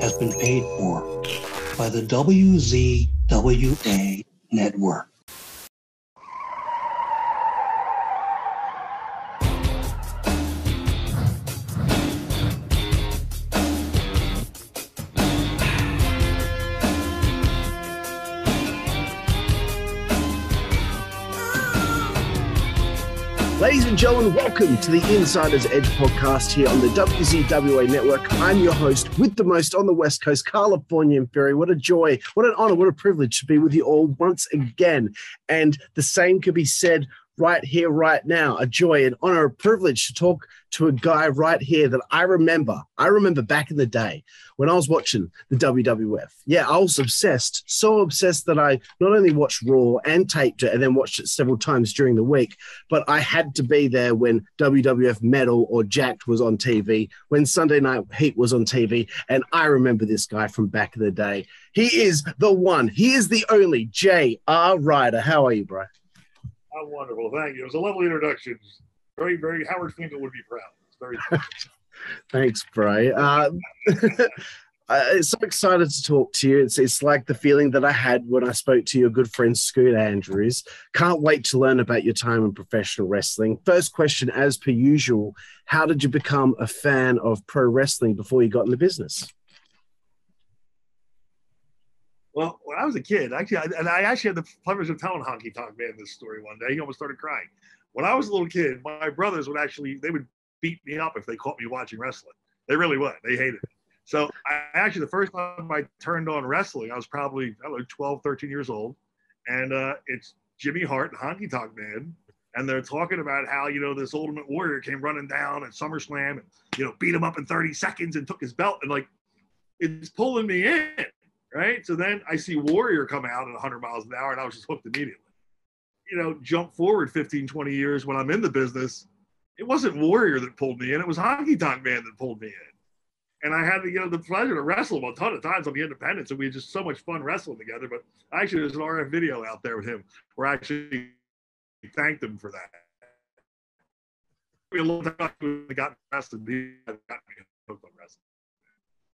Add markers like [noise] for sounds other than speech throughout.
has been paid for by the WZWA network. Ladies and gentlemen, welcome to the Insider's Edge podcast here on the WZWA network. I'm your host with the most on the West Coast, California Ferry. What a joy, what an honor, what a privilege to be with you all once again. And the same could be said right here, right now. A joy, an honor, a privilege to talk to a guy right here that I remember. I remember back in the day when I was watching the WWF. Yeah, I was obsessed, so obsessed that I not only watched Raw and taped it and then watched it several times during the week, but I had to be there when WWF Metal or Jakked was on TV, when Sunday Night Heat was on TV. And I remember this guy from back in the day. He is the one, he is the only J.R. Ryder. How are you, bro? How wonderful. Thank you. It was a lovely introduction. Very, very, Howard Finkel would be proud. It's very [laughs] Thanks, Bray. Uh, [laughs] I'm so excited to talk to you. It's, it's like the feeling that I had when I spoke to your good friend Scoot Andrews. Can't wait to learn about your time in professional wrestling. First question, as per usual, how did you become a fan of pro wrestling before you got in the business? Well, when I was a kid, actually, I, and I actually had the pleasure of telling Honky Tonk Man this story one day. He almost started crying. When I was a little kid, my brothers would actually they would beat me up if they caught me watching wrestling. They really would. They hated it. So I actually the first time I turned on wrestling, I was probably I know 12, 13 years old, and uh, it's Jimmy Hart and Honky Tonk Man, and they're talking about how you know this Ultimate Warrior came running down at SummerSlam and you know beat him up in 30 seconds and took his belt and like it's pulling me in right? So then I see Warrior come out at 100 miles an hour, and I was just hooked immediately. You know, jump forward 15, 20 years when I'm in the business, it wasn't Warrior that pulled me in, it was Honky Tonk Man that pulled me in. And I had the, you know, the pleasure to wrestle him a ton of times on the independents, and we had just so much fun wrestling together. But actually, there's an RF video out there with him where I actually thanked him for that. We a long time got wrestling, got me hooked on wrestling.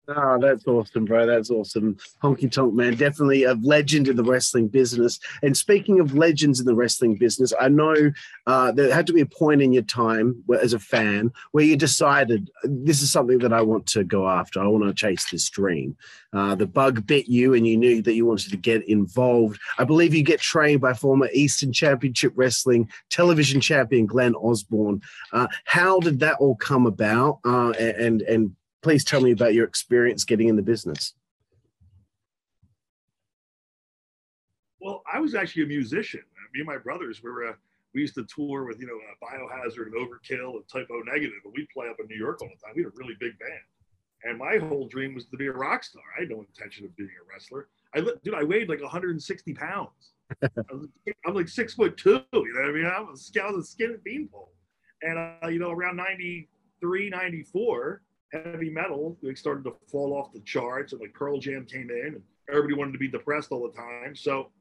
Oh, that's awesome, bro. That's awesome. Honky Tonk Man, definitely a legend in the wrestling business. And speaking of legends in the wrestling business, I know uh, there had to be a point in your time where, as a fan where you decided this is something that I want to go after. I want to chase this dream. Uh, the bug bit you, and you knew that you wanted to get involved. I believe you get trained by former Eastern Championship Wrestling television champion Glenn Osborne. Uh, how did that all come about? Uh, and and please tell me about your experience getting in the business. Well, I was actually a musician. Me and my brothers we were. Uh, we used to tour with you know uh, Biohazard and Overkill and Type O Negative, and we'd play up in New York all the time. We had a really big band, and my whole dream was to be a rock star. I had no intention of being a wrestler. I dude, I weighed like 160 pounds. [laughs] I'm like six foot two. You know what I mean? I was, I was a skinny beanpole, and uh, you know around 93, 94 heavy metal like started to fall off the charts and like Pearl Jam came in and everybody wanted to be depressed all the time. So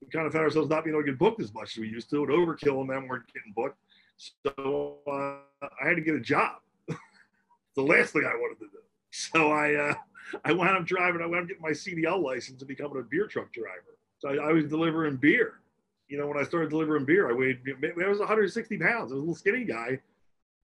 we kind of found ourselves not being able to get booked as much as we used to. And Overkill and them weren't getting booked. So uh, I had to get a job. [laughs] the last thing I wanted to do. So I uh, I wound up driving. I wound up getting my CDL license and becoming a beer truck driver. So I, I was delivering beer. You know, when I started delivering beer, I weighed I was 160 pounds. I was a little skinny guy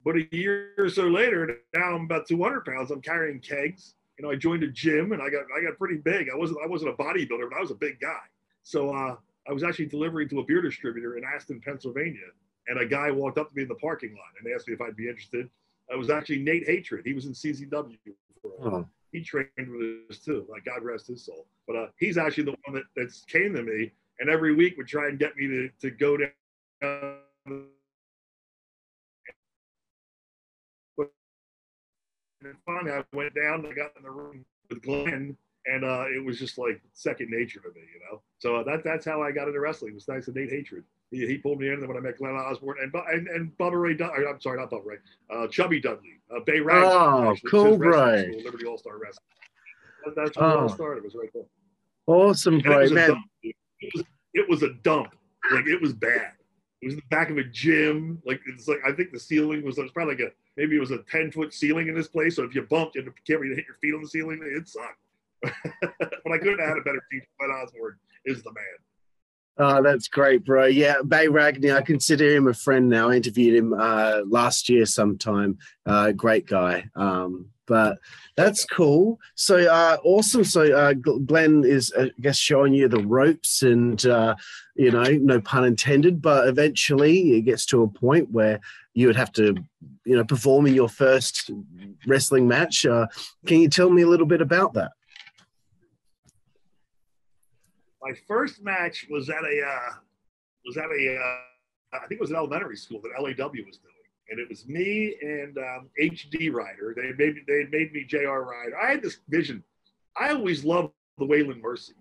but a year or so later, now I'm about 200 pounds. I'm carrying kegs. You know, I joined a gym and I got I got pretty big. I wasn't I wasn't a bodybuilder, but I was a big guy. So uh, I was actually delivering to a beer distributor in Aston, Pennsylvania, and a guy walked up to me in the parking lot and asked me if I'd be interested. It was actually Nate Hatred. He was in CZW. For, uh, He trained with us too. Like God rest his soul. But uh, he's actually the one that that came to me and every week would try and get me to to go down And finally, I went down. I got in the room with Glenn, and uh, it was just like second nature to me, you know. So uh, that that's how I got into wrestling. It was thanks to Nate Hatred. He, he pulled me in and then when I met Glenn Osborne and and, and Bubba Ray. Dud- I'm sorry, not Bubba Ray. Uh, Chubby Dudley, uh, Bay Rag. Oh, actually, cool, Bray. Liberty All Star Wrestling. That, that's where oh. it all started. It was right there. Awesome, Bray, man. It was, it was a dump. Like it was bad. It was in the back of a gym. Like it's like I think the ceiling was, it was probably like a maybe it was a ten foot ceiling in this place. So if you bumped, you can't really hit your feet on the ceiling. It sucked. [laughs] but I couldn't have had a better teacher. But Osborne is the man. Oh, that's great, bro. Yeah, Bay Ragney, I consider him a friend now. I interviewed him uh, last year sometime. Uh, great guy. Um, but that's cool. So uh, awesome. So uh, Glenn is, uh, I guess, showing you the ropes, and uh, you know, no pun intended. But eventually, it gets to a point where you would have to, you know, perform in your first wrestling match. Uh, can you tell me a little bit about that? My first match was at a uh, was at a I think it was an elementary school that LAW was doing and it was me and um, HD Rider. They made they made me J.R. Ryder. I had this vision. I always loved the Waylon Mercy.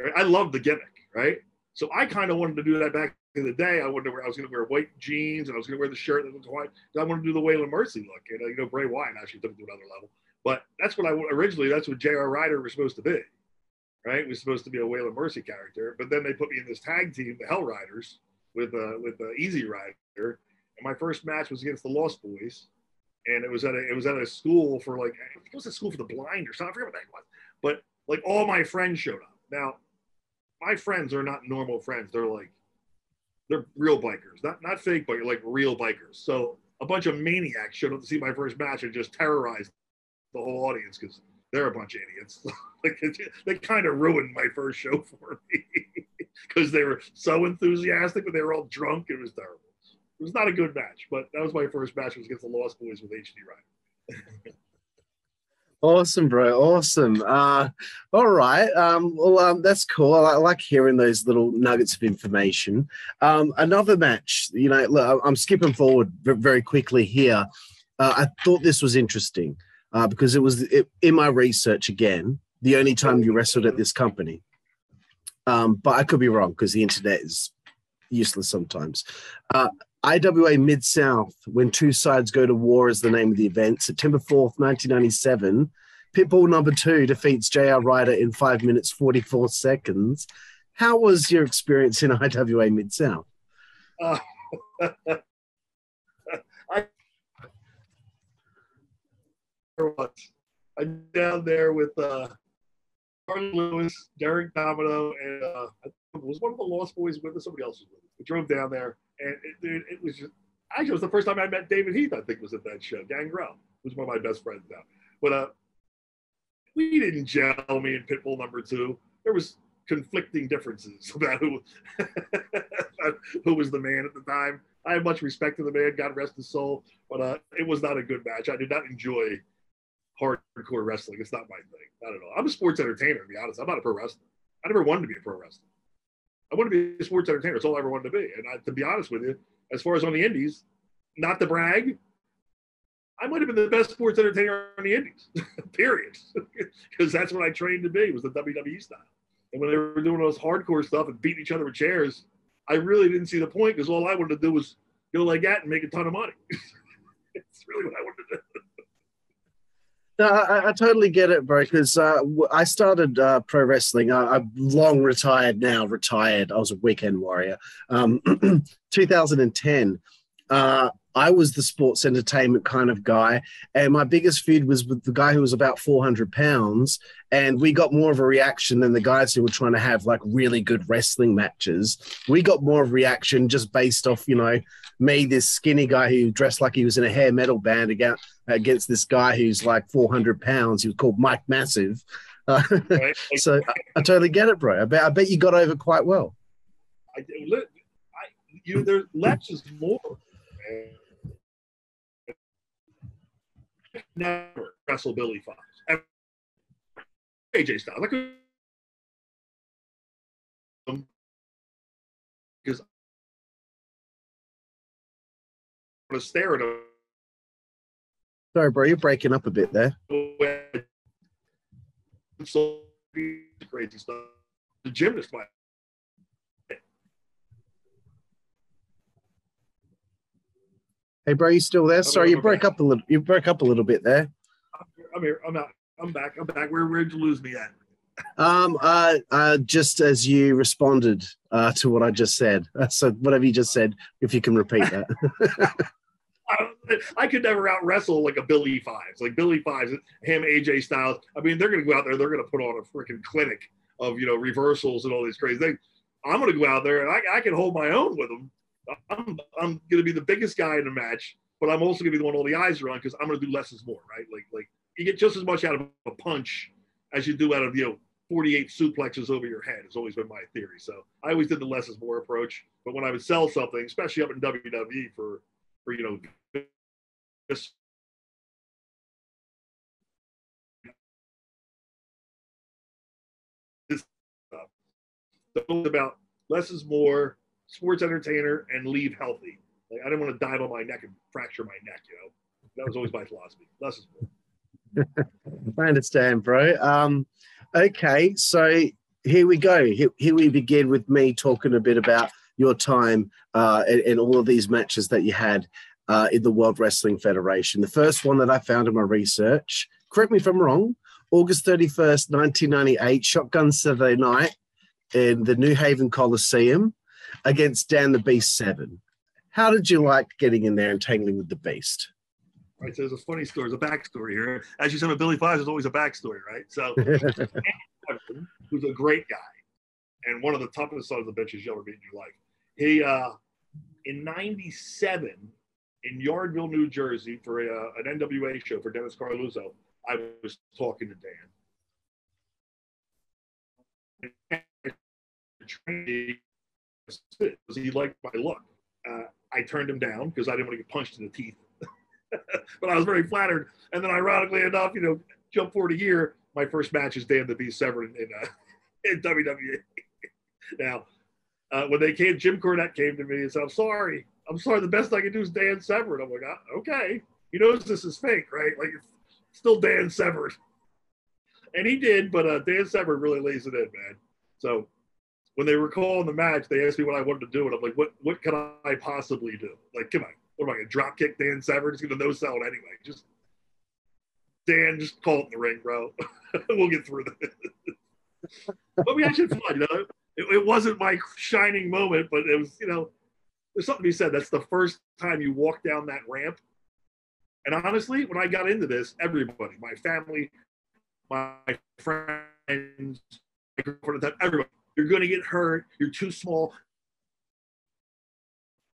Right? I loved the gimmick, right? So I kind of wanted to do that back in the day. I wanted to wear, I was going to wear white jeans and I was going to wear the shirt that was white. I wanted to do the Waylon Mercy look. And uh, you know, Bray Wyatt actually took it to another level. But that's what I originally. That's what J.R. Ryder was supposed to be, right? It was supposed to be a Waylon Mercy character. But then they put me in this tag team, the Hell Riders, with uh, with uh, Easy Rider my first match was against the Lost Boys, and it was at a it was at a school for like it was a school for the blind or something. I forget what that was, but like all my friends showed up. Now, my friends are not normal friends. They're like they're real bikers, not not fake, but like real bikers. So a bunch of maniacs showed up to see my first match and just terrorized the whole audience because they're a bunch of idiots. [laughs] like they kind of ruined my first show for me [laughs] because they were so enthusiastic, but they were all drunk. It was terrible it was not a good match, but that was my first match was against the Lost Boys with HD Rider. [laughs] Awesome, bro. Awesome. Uh, all right. Um, well, um, that's cool. I, I, like hearing those little nuggets of information. Um, another match, you know, look, I'm skipping forward very quickly here. Uh, I thought this was interesting uh, because it was it, in my research again, the only time you wrestled at this company. Um, but I could be wrong because the internet is useless sometimes. Uh, IWA Mid South, When Two Sides Go to War is the name of the event. September 4th, 1997. Pitbull number two defeats JR Ryder in five minutes, 44 seconds. How was your experience in IWA Mid South? Uh, I, I'm [laughs] down there with uh, Charlie Lewis, Derek Domino, and uh, was one of the Lost Boys with us. Somebody else was with us. We drove down there and it, dude, it was just, actually, it was the first time I met David Heath, I think, was at that show. Gangrel was one of my best friends now. But uh, we didn't gel me in Pitbull number two. There was conflicting differences [laughs] about who, who was the man at the time. I have much respect for the man, God rest his soul, but uh, it was not a good match. I did not enjoy hardcore wrestling. It's not my thing, not at all. I'm a sports entertainer, to be honest. I'm not a pro wrestler. I never wanted to be a pro wrestler. I want to be a sports entertainer. That's all I ever wanted to be. And I, to be honest with you, as far as on the Indies, not to brag, I might have been the best sports entertainer on the Indies, [laughs] period. [laughs] Because that's what I trained to be was the WWE style. And when they were doing all those hardcore stuff and beating each other with chairs, I really didn't see the point because all I wanted to do was go like that and make a ton of money. [laughs] it's really what I wanted. No, I, I, totally get it, bro. Because uh, I started uh, pro wrestling. I, am long retired now. Retired. I was a weekend warrior. Um, [clears throat] 2010. Uh, I was the sports entertainment kind of guy, and my biggest feud was with the guy who was about 400 pounds, and we got more of a reaction than the guys who were trying to have like really good wrestling matches. We got more of reaction just based off, you know, me, this skinny guy who dressed like he was in a hair metal band against, against this guy who's like 400 pounds. He was called Mike Massive. Uh, right. [laughs] so I, I, totally get it, bro. I bet, I bet you got over quite well. I, I you, there, less is more. Never wrestle Billy Fives. AJ Styles. I could I'm gonna stare at him. Sorry, bro, you're breaking up a bit there. So crazy stuff. The gymnast might Hey, bro, you still there? Sorry, you broke up a little. You broke up a little bit there. I'm here. I'm out. I'm back. I'm back. Where where'd you lose me at? Um, uh, uh, just as you responded uh, to what I just said. [laughs] So whatever you just said, if you can repeat that. [laughs] I, could never out wrestle like a Billy Fives, like Billy Fives, him, AJ Styles. I mean, they're going to go out there, they're going to put on a freaking clinic of you know reversals and all these crazy things. I'm going to go out there and I, I can hold my own with them. I'm I'm going to be the biggest guy in the match, but I'm also going to be the one all the eyes are on because I'm going to do less is more, right? Like like you get just as much out of a punch as you do out of you know 48 suplexes over your head has always been my theory. So I always did the less is more approach. But when I would sell something, especially up in WWE for for you know this about less is more, sports entertainer, and leave healthy. Like I didn't want to dive on my neck and fracture my neck. You know, that was always my philosophy. Less is more. [laughs] I understand, bro. Um, okay, so here we go. Here, here, we begin with me talking a bit about your time uh, and, and all of these matches that you had uh, in the World Wrestling Federation. The first one that I found in my research, correct me if I'm wrong, August 31st, 1998, Shotgun Saturday night in the New Haven Coliseum against Dan the Beast Severn. How did you like getting in there and tangling with the Beast? Right, so there's a funny story, there's a backstory here. As you said Billy Fives, there's always a backstory, right? So, [laughs] who's a great guy and one of the toughest sons of bitches you ever meet in your life. He, uh, in 97, in Yardville, New Jersey, for a, uh, an NWA show for Dennis Coralluzzo. I was talking to Dan. He liked my look. Uh, I turned him down because I didn't want to get punched in the teeth. [laughs] but I was very flattered. And then, ironically enough, you know, jump forward a year, my first match is Dan the Beast Severn in, uh, [laughs] in WWE. now, uh, when they came, Jim Cornette came to me and said, "I'm sorry, I'm sorry. The best I can do is Dan Severn." I'm like, ah, "Okay." He knows this is fake, right? Like, it's still Dan Severn. And he did, but uh, Dan Severn really lays it in, man. So when they were calling the match, they asked me what I wanted to do, and I'm like, "What? What can I possibly do? Like, come on, what am I gonna drop kick Dan Severn? He's gonna no sell it anyway. Just Dan, just call it in the ring, bro. [laughs] we'll get through this." [laughs] but we actually had fun, you know it, it wasn't my shining moment, but it was, you know, there's something to be said. That's the first time you walk down that ramp. And honestly, when I got into this, everybody, my family, my friends, my girlfriend, everybody, you're going to get hurt. You're too small.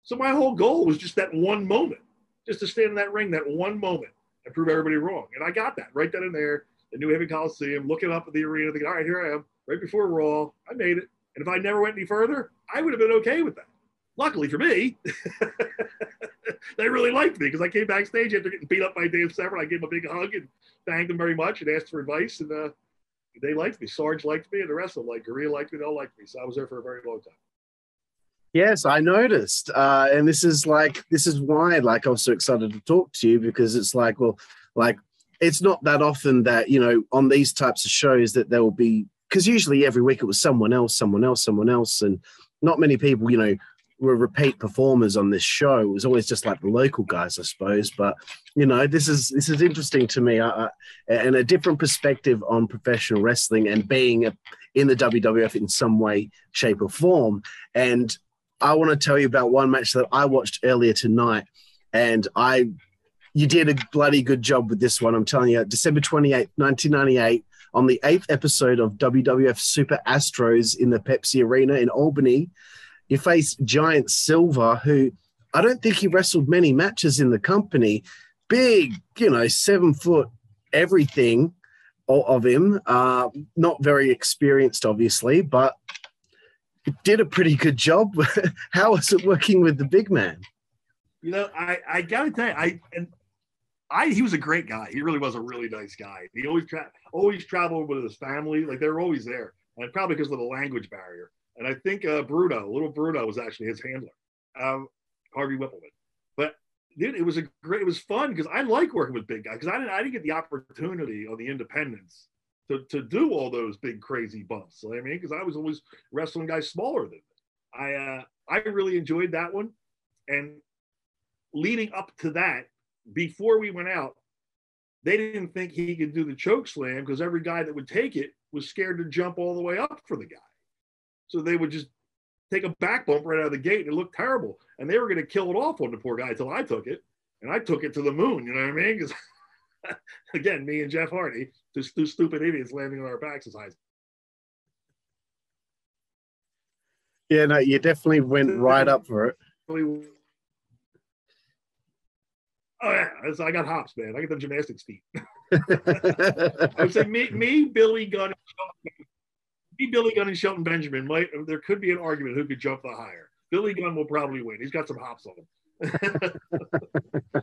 So my whole goal was just that one moment, just to stand in that ring, that one moment, and prove everybody wrong. And I got that right then and there. The New Haven Coliseum, looking up at the arena, thinking, all right, here I am, right before Raw. I made it. And if I never went any further, I would have been okay with that. Luckily for me, [laughs] they really liked me because I came backstage after getting beat up by Dave Severn. I gave him a big hug and thanked him very much and asked for advice. And uh, they liked me. Sarge liked me, and the rest of them, like Garea liked me, they all liked me. So I was there for a very long time. Yes, I noticed, uh, and this is like this is why like I was so excited to talk to you because it's like well, like it's not that often that you know on these types of shows that there will be because usually every week it was someone else, someone else, someone else, and not many people, you know, were repeat performers on this show. It was always just like the local guys, I suppose. But you know, this is this is interesting to me, uh, and a different perspective on professional wrestling and being a, in the WWF in some way, shape, or form. And I want to tell you about one match that I watched earlier tonight, and I. You did a bloody good job with this one. I'm telling you, December 28th, 1998, on the eighth episode of WWF Super Astros in the Pepsi Arena in Albany. You face Giant Silver, who I don't think he wrestled many matches in the company. Big, you know, seven foot everything of him. Uh, not very experienced, obviously, but did a pretty good job. [laughs] How was it working with the big man? You know, I, I gotta tell you, I and I he was a great guy. He really was a really nice guy. He always tra- always traveled with his family. Like they were always there, and probably because of the language barrier. And I think uh, Bruno, little Bruno, was actually his handler, um, Harvey Wippleman. But dude, it was a great. It was fun because I like working with big guys because I didn't I didn't get the opportunity on the independents to to do all those big crazy bumps. You know I mean, because I was always wrestling guys smaller than me. I uh, I really enjoyed that one, and leading up to that, before we went out, they didn't think he could do the choke slam because every guy that would take it was scared to jump all the way up for the guy. So they would just take a back bump right out of the gate and it looked terrible. And they were going to kill it off on the poor guy until I took it. And I took it to the moon, you know what I mean? Because [laughs] again, me and Jeff Hardy, just two stupid idiots landing on our backs as high Yeah, no, you definitely went right up for it. [laughs] Oh yeah, I got hops, man. I got the gymnastics [laughs] feet. I would say me, me, Billy Gunn, me, Billy Gunn, and Shelton Benjamin. Might there could be an argument who could jump the higher. Billy Gunn will probably win. He's got some hops on him. [laughs]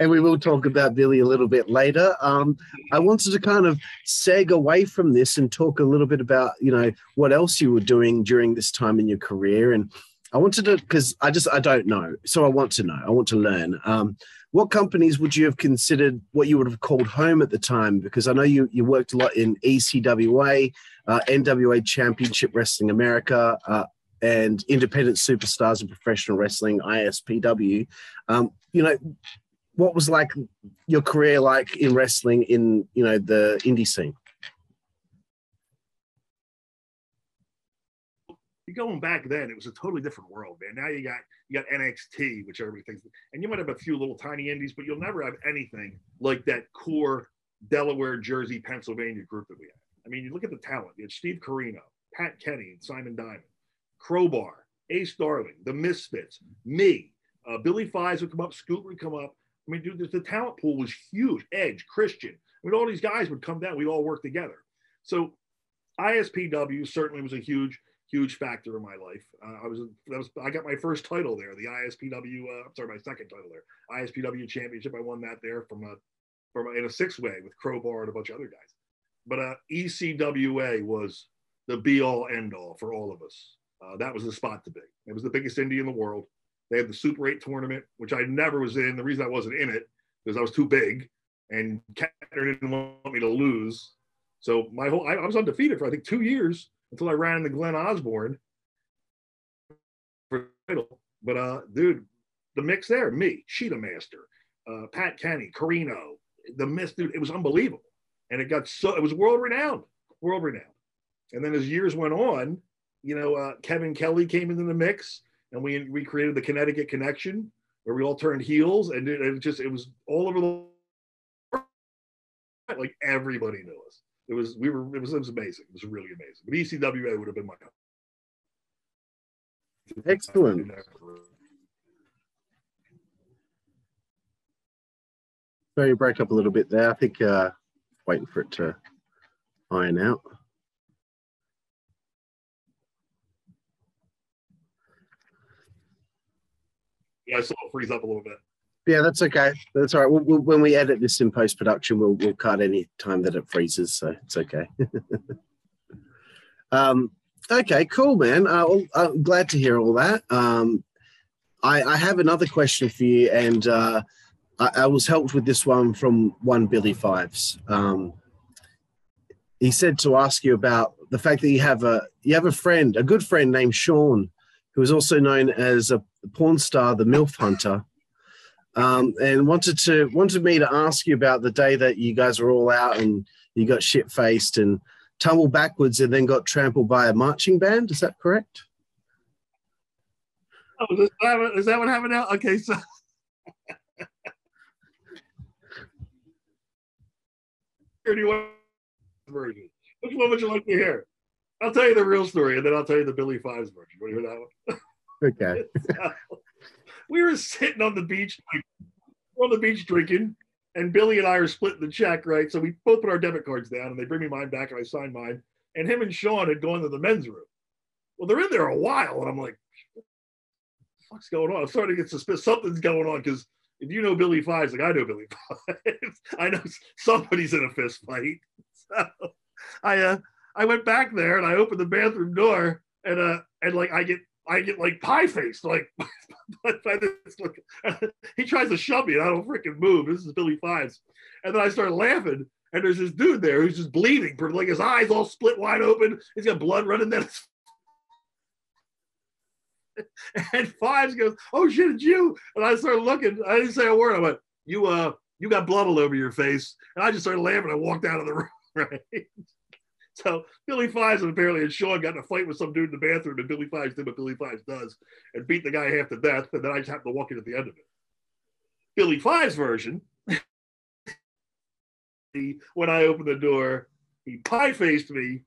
and we will talk about Billy a little bit later. Um, I wanted to kind of seg away from this and talk a little bit about you know what else you were doing during this time in your career and. I wanted to because I just I don't know, so I want to know. I want to learn. Um, what companies would you have considered what you would have called home at the time? Because I know you you worked a lot in ECWA, uh, NWA Championship Wrestling America, uh, and Independent Superstars of Professional Wrestling (ISPW). Um, you know, what was like your career like in wrestling in you know the indie scene? Going back then, it was a totally different world, man. Now you got you got NXT, which everybody thinks, and you might have a few little tiny indies, but you'll never have anything like that core Delaware, Jersey, Pennsylvania group that we had. I mean, you look at the talent. You had Steve Corino, Pat Kenny, and Simon Diamond, Crowbar, Ace Darling, the Misfits, me, uh, Billy Fives would come up, Scoot would come up. I mean, dude, the talent pool was huge. Edge, Christian. I mean, all these guys would come down. We'd all work together. So ISPW certainly was a huge huge factor in my life. Uh, I was that was I got my first title there, the ISPW. Uh, I'm sorry, my second title there, ISPW championship. I won that there from a from a, in a six way with Crowbar and a bunch of other guys. But uh, ECWA was the be all end all for all of us. Uh, that was the spot to be. It was the biggest indie in the world. They had the Super 8 tournament, which I never was in. The reason I wasn't in it because I was too big, and Kettner didn't want me to lose. So my whole I, I was undefeated for I think two years until I ran into Glenn Osborne for title. But uh, dude, the mix there, me, Cheetah Master, uh, Pat Kenny, Corino, the mix, dude, it was unbelievable. And it got so it was world renowned, world renowned. And then as years went on, you know, uh, Kevin Kelly came into the mix, and we we created the Connecticut Connection, where we all turned heels, and it, it just it was all over the like everybody knew us. It was we were it was, it was amazing. It was really amazing. But ECWA would have been my excellent. So you break up a little bit there. I think uh waiting for it to iron out. Yeah, I saw it freeze up a little bit. Yeah, that's okay. That's all right. We'll, we'll, when we edit this in post production, we'll we'll cut any time that it freezes, so it's okay. [laughs] um, okay, cool, man. Uh, well, I'm glad to hear all that. Um, I, I have another question for you, and uh, I, I, was helped with this one from one Billy Fives. Um, he said to ask you about the fact that you have a you have a friend, a good friend named Sean, who is also known as a porn star, the MILF Hunter um, and wanted to wanted me to ask you about the day that you guys were all out and you got shit faced and tumbled backwards and then got trampled by a marching band. Is that correct? Oh, is that what happened now? Okay, so. [laughs] version. Which one would you like to hear? I'll tell you the real story, and then I'll tell you the Billy Fives version. Want to hear that one? Okay. [laughs] we were sitting on the beach, on the beach drinking, and Billy and I are splitting the check, right? So we both put our debit cards down, and they bring me mine back, and I sign mine. And him and Sean had gone to the men's room. Well, they're in there a while, and I'm like, "What's going on?" I'm starting to get suspicious. Something's going on because if you know Billy Fives, like I know Billy Fives, [laughs] I know somebody's in a fist fight. [laughs] So I uh, I went back there and I opened the bathroom door, and uh, and like I get I get like pie faced, like [laughs] by this [laughs] he tries to shove me, and I don't freaking move. This is Billy Fives, and then I start laughing, and there's this dude there who's just bleeding from like his eyes all split wide open. He's got blood running down his. [laughs] and Fives goes, "Oh shit, it's you!" And I started looking. I didn't say a word. I went, "You uh, You got blood all over your face. And I just started laughing. I walked out of the room, right? So Billy Fives and apparently and Sean got in a fight with some dude in the bathroom, and Billy Fives did what Billy Fives does and beat the guy half to death. And then I just happened to walk in at the end of it. Billy Fives' version, [laughs] when I opened the door, he pie faced me.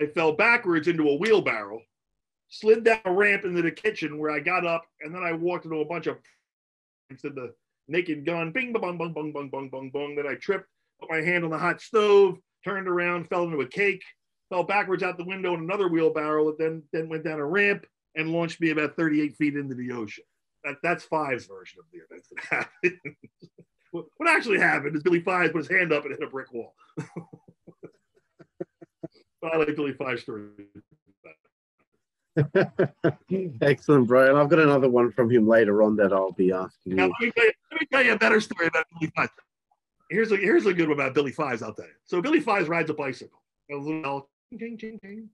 I fell backwards into a wheelbarrow, slid down a ramp into the kitchen where I got up, and then I walked into a bunch of [laughs] into the naked gun, bing, bong, bong, bong, bong, bong, bong, bong. Then I tripped, put my hand on the hot stove, turned around, fell into a cake, fell backwards out the window in another wheelbarrow, and then then went down a ramp and launched me about 38 feet into the ocean. That, that's Five's version of the events that happened. [laughs] what actually happened is Billy Fives put his hand up and hit a brick wall. [laughs] I like Billy Fives story. [laughs] Excellent, Brian. I've got another one from him later on that I'll be asking Now, you. let, me tell you, let me tell you a better story about Billy Fives. Here's a here's a good one about Billy. I'll tell you. So Billy Fives rides a bicycle, a little ching, ching, ching.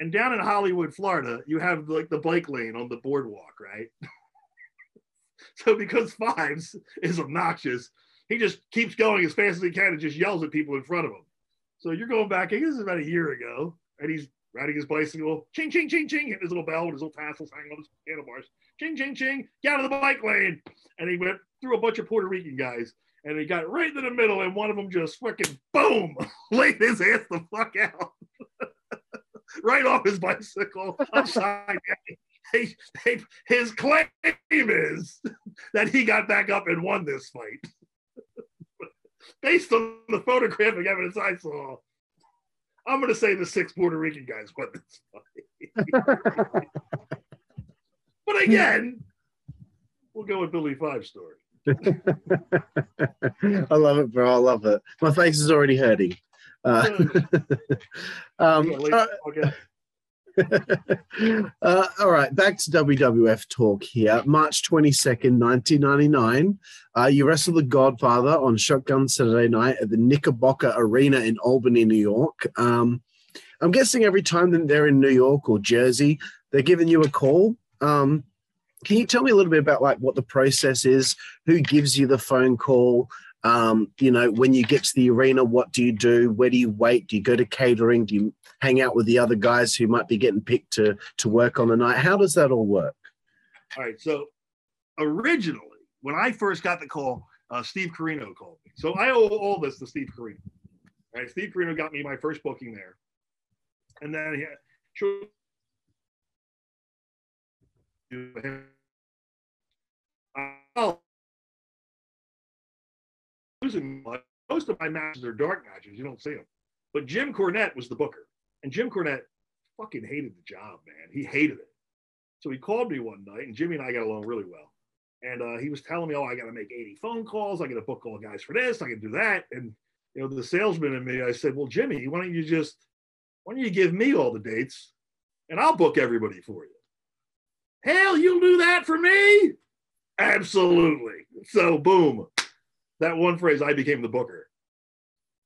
and down in Hollywood, Florida, you have like the bike lane on the boardwalk, right? [laughs] so because Fives is obnoxious, he just keeps going as fast as he can and just yells at people in front of him. So you're going back. I this is about a year ago, and he's riding his bicycle, ching, ching, ching, ching, hitting his little bell with his little tassels hanging on his handlebars, ching, ching, ching, get out of the bike lane. And he went through a bunch of Puerto Rican guys, and he got right in the middle, and one of them just fucking boom, [laughs] laid his ass the fuck out. [laughs] right off his bicycle, upside down. His claim is [laughs] that he got back up and won this fight. Based on the photographic evidence I saw, I'm going to say the six Puerto Rican guys won this fight. but again, we'll go with Billy Five's story. [laughs] I love it, bro. I love it. My face is already hurting. Uh, [laughs] um, Yeah, late- uh, [laughs] uh, all right, back to WWF talk here. March 22nd, 1999. Uh, you wrestled the Godfather on Shotgun Saturday night at the Knickerbocker Arena in Albany, New York. Um, I'm guessing every time that they're in New York or Jersey, they're giving you a call. Um, can you tell me a little bit about like what the process is? Who gives you the phone call? Um, you know, when you get to the arena, what do you do? Where do you wait? Do you go to catering? Do you hang out with the other guys who might be getting picked to to work on the night? How does that all work? All right. So originally, when I first got the call, uh, Steve Corino called me. So I owe all this to Steve Corino. All right. Steve Corino got me my first booking there. And then he sure. Oh, most of my matches are dark matches. You don't see them. But Jim Cornette was the booker. And Jim Cornette fucking hated the job, man. He hated it. So he called me one night, and Jimmy and I got along really well. And uh, he was telling me, "Oh, I got to make 80 phone calls. I got to book all guys for this. I can do that." And you know, the salesman in me, I said, "Well, Jimmy, why don't you just, why don't you give me all the dates, and I'll book everybody for you?" Hell, you'll do that for me? Absolutely. So, boom, that one phrase, I became the booker.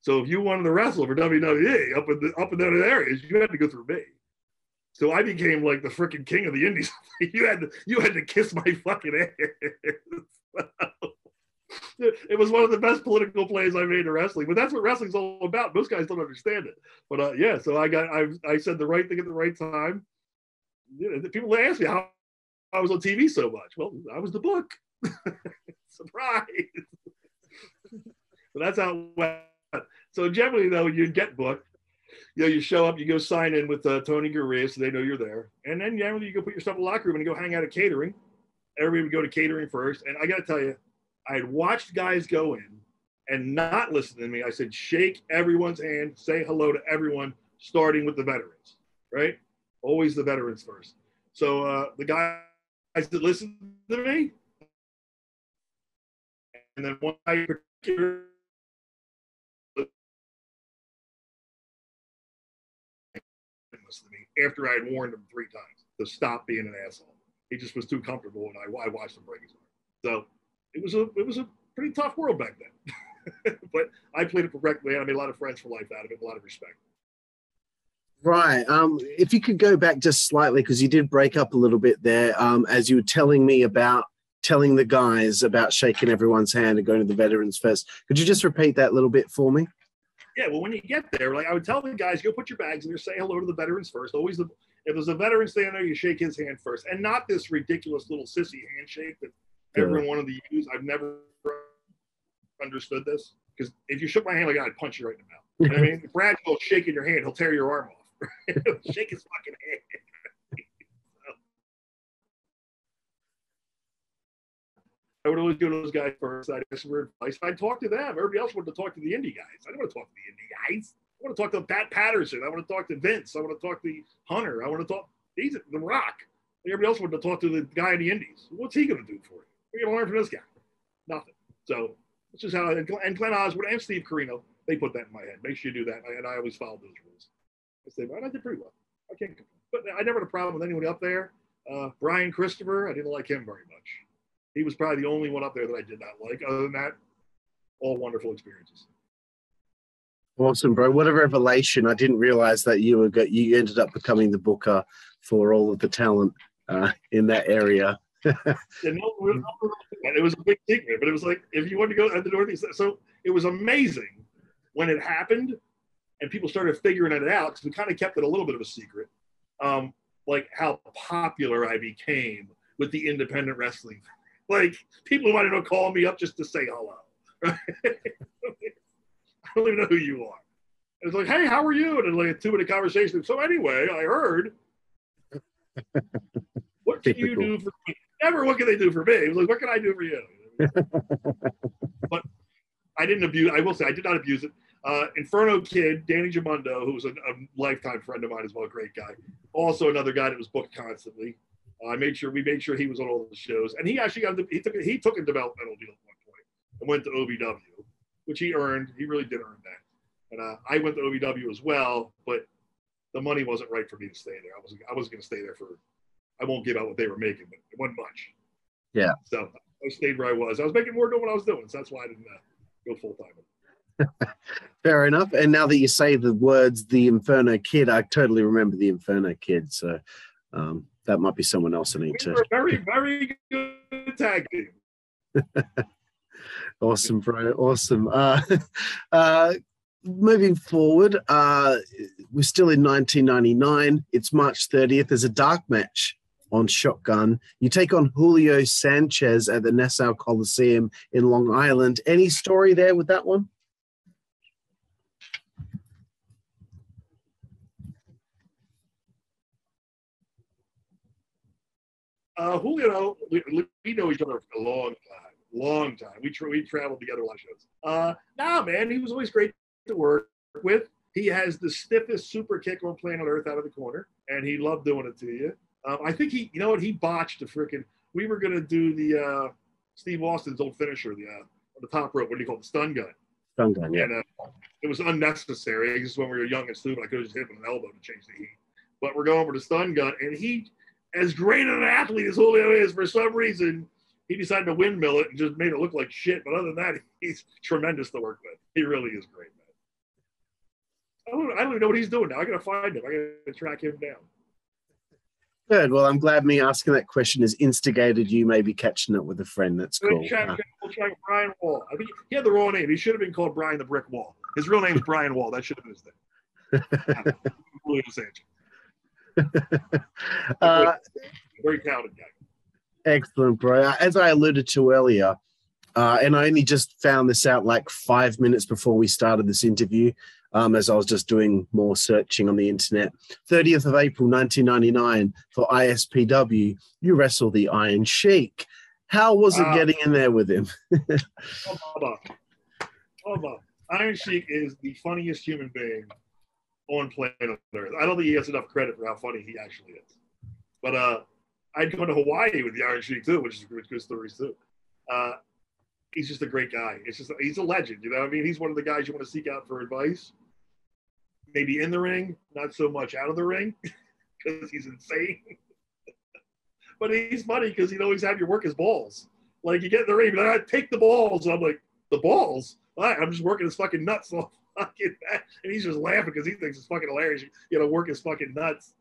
So if you wanted to wrestle for WWE up in the up and down the areas, you had to go through me. So I became like the freaking king of the indies. [laughs] you had to you had to kiss my fucking ass. [laughs] it was one of the best political plays I made in wrestling, but that's what wrestling's all about. Most guys don't understand it. But uh, yeah, so I got I I said the right thing at the right time. You know, people ask me how I was on TV so much. Well, I was the book. [laughs] Surprise. so that's how it went. So generally, though, you get booked. You know, you show up, you go sign in with uh, Tony Garea, so they know you're there, and then generally you go put yourself in the locker room and go hang out at catering. Everybody would go to catering first, and I got to tell you, I had watched guys go in and not listen to me. I said, shake everyone's hand, say hello to everyone, starting with the veterans, right? Always the veterans first. So uh, the guys that listen to me, and then one guy particular after I had warned him three times to stop being an asshole. He just was too comfortable, and I, I watched him break his heart. So it was a it was a pretty tough world back then. [laughs] but I played it correctly, and I made a lot of friends for life out of it, a lot of respect. Right. Um, if you could go back just slightly, because you did break up a little bit there, um, as you were telling me about telling the guys about shaking everyone's hand and going to the veterans first. Could you just repeat that little bit for me? Yeah, well, when you get there, like I would tell the guys, go put your bags in there, say hello to the veterans first. Always, the, if there's a veteran standing there, you shake his hand first, and not this ridiculous little sissy handshake that Yeah. everyone wanted to use. I've never understood this because if you shook my hand like that, I'd punch you right in the mouth. You know what I mean, Brad goes shaking your hand, he'll tear your arm off. [laughs] shake his fucking hand. I would always go to those guys first. I'd ask for advice. I'd talk to them. Everybody else wanted to talk to the indie guys. I didn't want to talk to the indie guys. I want to talk to Pat Patterson. I want to talk to Vince. I want to talk to Hunter. I want to talk he's the Rock. Everybody else wanted to talk to the guy in the Indies. What's he going to do for you? What are you going to learn from this guy? Nothing. So this is how. And Glenn Oswald and Steve Corino, they put that in my head. Make sure you do that. And I always followed those rules. I say, well, I did pretty well. I can't complain. But I never had a problem with anyone up there. Uh, Brian Christopher, I didn't like him very much. He was probably the only one up there that I did not like. Other than that, all wonderful experiences. Awesome, bro. What a revelation. I didn't realize that you were go- you ended up becoming the booker for all of the talent uh, in that area. And no, it was a big secret, but it was like if you wanted to go at the Northeast, so it was amazing when it happened, and people started figuring it out because we kind of kept it a little bit of a secret, um, like how popular I became with the independent wrestling. Like people might have called me up just to say hello. [laughs] Right? I don't even know who you are. It's like, hey, how are you? And like a two minute conversation. So anyway, I heard. [laughs] What can you do for me? Never. What can they do for me? It was like, what can I do for you? [laughs] but I didn't abuse. I will say I did not abuse it. Uh, Inferno Kid, Danny Jamundo, who was a, a lifetime friend of mine as well, great guy. Also another guy that was booked constantly. Uh, I made sure we made sure he was on all the shows, and he actually got he took he took a developmental deal at one point and went to OVW, which he earned. He really did earn that. And uh, I went to OVW as well, but the money wasn't right for me to stay there. I wasn't I wasn't going to stay there for. I won't give out what they were making, but it wasn't much. Yeah. So I stayed where I was. I was making more doing what I was doing, so that's why I didn't uh, go full time. Fair enough. And now that you say the words "the Inferno Kid," I totally remember the Inferno Kid. So um, that might be someone else I need We to. were very, very good tag team. [laughs] Awesome, bro. Awesome. Uh, [laughs] uh, moving forward, uh, we're still in 1999. It's March 30th. There's a dark match on Shotgun. You take on Julio Sanchez at the Nassau Coliseum in Long Island. Any story there with that one? Uh, Julio, we, we know each other for a long time, long time. We tra- we traveled together a lot of shows. Uh, nah, man, he was always great to work with. He has the stiffest super kick on planet Earth out of the corner, and he loved doing it to you. Um, I think he, you know what, he botched the freaking. We were gonna do the uh, Steve Austin's old finisher, the uh, on the top rope. What do you call it? The stun gun. Stun gun, yeah. And uh, it was unnecessary. Just when we were young and stupid, I could have just hit him with an elbow to change the heat. But we're going for the stun gun, and he, as great an athlete as Julio is, for some reason, he decided to windmill it and just made it look like shit. But other than that, [laughs] he's tremendous to work with. He really is great, man. I don't, I don't even know what he's doing now. I gotta find him. I gotta track him down. Good. Well, I'm glad me asking that question has instigated you maybe catching up with a friend. That's We'll cool. track, Uh, we'll track Brian Wall. I think he had the wrong name. He should have been called Brian the Brick Wall. His real name is Brian Wall. That should have been his name. [laughs] Julio Sanchez. Uh, Very talented guy. Excellent, bro. As I alluded to earlier, uh, and I only just found this out like five minutes before we started this interview, um, as I was just doing more searching on the internet. 30th of April, 1999, for ISPW, you wrestle the Iron Sheik. How was it Wow. getting in there with him? Oh, Bubba. Oh, Bubba. Iron Sheik is the funniest human being on planet Earth. I don't think he gets enough credit for how funny he actually is. But uh, I'd go to Hawaii with the Iron Sheik too, which is good, good stories too. Uh, he's just a great guy. It's just he's a legend. You know, I mean, he's one of the guys you want to seek out for advice. Maybe in the ring, not so much out of the ring, [laughs] because he's insane. [laughs] but he's funny because he'd always have you work his balls. Like you get in the ring, like, "I take the balls. I'm like, the balls? I'm just working his fucking nuts off. Fucking. [laughs] And he's just laughing because he thinks it's fucking hilarious. You know, work is fucking nuts. [laughs]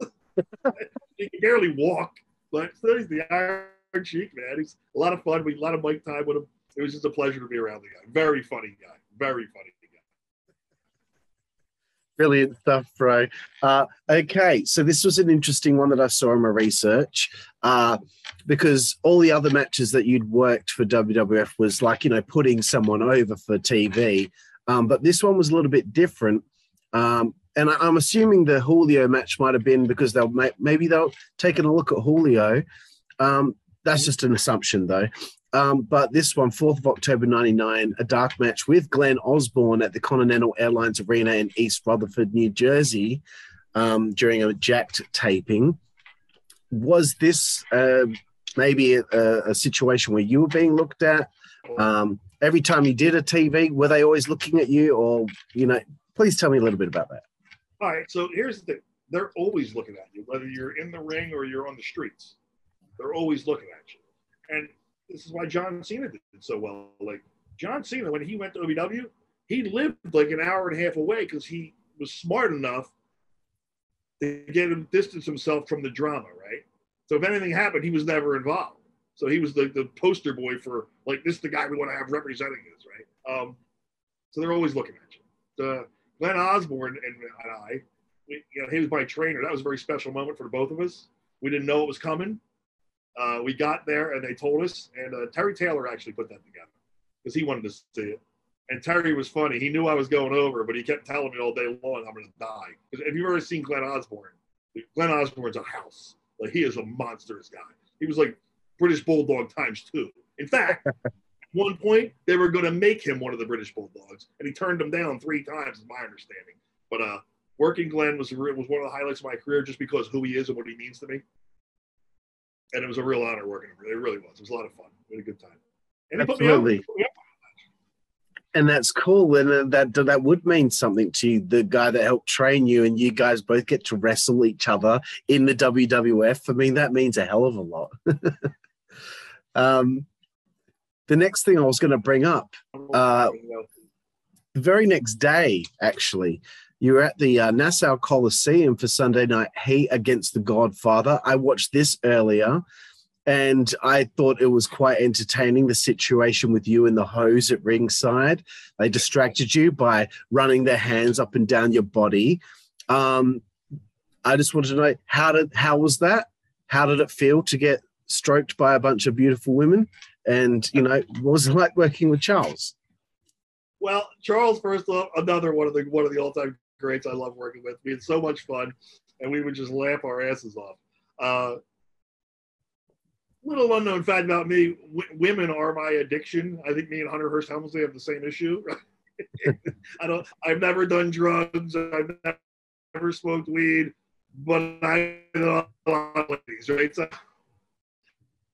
he can barely walk, but he's the Iron Sheik man. He's a lot of fun. We had a lot of mic time with him. It was just a pleasure to be around the guy. Very funny guy. Very funny guy. Brilliant stuff, bro. Uh, okay, so this was an interesting one that I saw in my research uh, because all the other matches that you'd worked for WWF was like, you know, putting someone over for TV. Um, but this one was a little bit different. Um, and I, am assuming the Julio match might have been because they'll maybe they'll taking a look at Julio. Um, that's just an assumption, though. Um, but this one, 4th of October 99, a dark match with Glenn Osborne at the Continental Airlines Arena in East Rutherford, New Jersey, um, during a Jakked taping. Was this uh, maybe a, a, situation where you were being looked at? Um, every time you did a TV, were they always looking at you? Or, you know, please tell me a little bit about that. All right. So here's the thing they're always looking at you, whether you're in the ring or you're on the streets. They're always looking at you. And this is why John Cena did so well. Like John Cena, when he went to OVW, he lived like an hour and a half away because he was smart enough to get him distance himself from the drama, right? So if anything happened, he was never involved. So he was the, the poster boy for like this is the guy we want to have representing us, right? Um, so they're always looking at you. The Glenn Osborne and, and I, we, you know, he was my trainer. That was a very special moment for both of us. We didn't know it was coming. Uh, we got there and they told us, and uh, Terry Taylor actually put that together because he wanted to see it. And Terry was funny. He knew I was going over, but he kept telling me all day long, I'm going to die. Because if you've ever seen Glenn Osborne, Glenn Osborne's a house. Like he is a monstrous guy. He was like British Bulldog times two. In fact, [laughs] at one point they were going to make him one of the British Bulldogs, and he turned them down three times, is my understanding. But uh, working Glenn was was one of the highlights of my career, just because who he is and what he means to me and it was a real honor working with him. It really was. It was a lot of fun. We had a good time. And Absolutely. And that's cool. And uh, that that would mean something to you, the guy that helped train you, and you guys both get to wrestle each other in the WWF. I mean, that means a hell of a lot. [laughs] um, the next thing I was going to bring up, uh, the very next day, actually, you were at the uh, Nassau Coliseum for Sunday Night Heat against The Godfather. I watched this earlier and I thought it was quite entertaining the situation with you and the hose at ringside. They distracted you by running their hands up and down your body. Um, I just wanted to know how did how was that? How did it feel to get stroked by a bunch of beautiful women? And you know, what was it like working with Charles? Well, Charles, first off, another one of the one of the all time greats I love working with. We had so much fun, and we would just laugh our asses off. Uh, little unknown fact about me: w- women are my addiction. I think me and Hunter Hearst Helmsley have the same issue. [laughs] I don't. I've never done drugs. I've never smoked weed, but I know a lot of ladies, right? So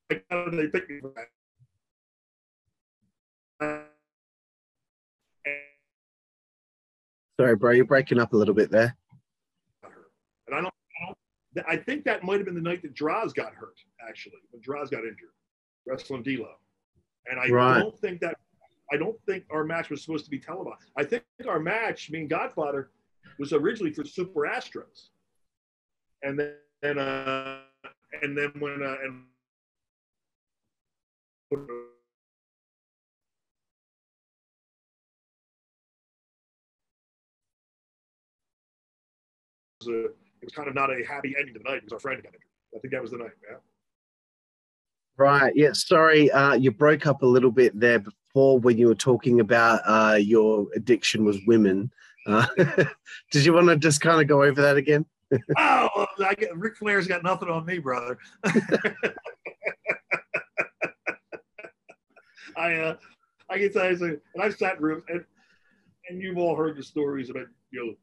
they pick me for that. Sorry, bro, you're breaking up a little bit there. And I don't, I don't, I think that might have been the night that Droz got hurt, actually, when Droz got injured, wrestling D'Lo. And I right. don't think that, I don't think our match was supposed to be televised. I think our match, me and Godfather, was originally for Super Astros. And then, uh, and then when, uh, and it was kind of not a happy ending to the night because our friend got injured. I think that was the night. Yeah. Right. Yeah. Sorry, uh, you broke up a little bit there before when you were talking about uh, your addiction was women. Uh, [laughs] did you want to just kind of go over that again? oh, I get, Ric Flair's got nothing on me, brother. [laughs] I uh, I can tell you, and I've sat in rooms, and and you've all heard the stories about you know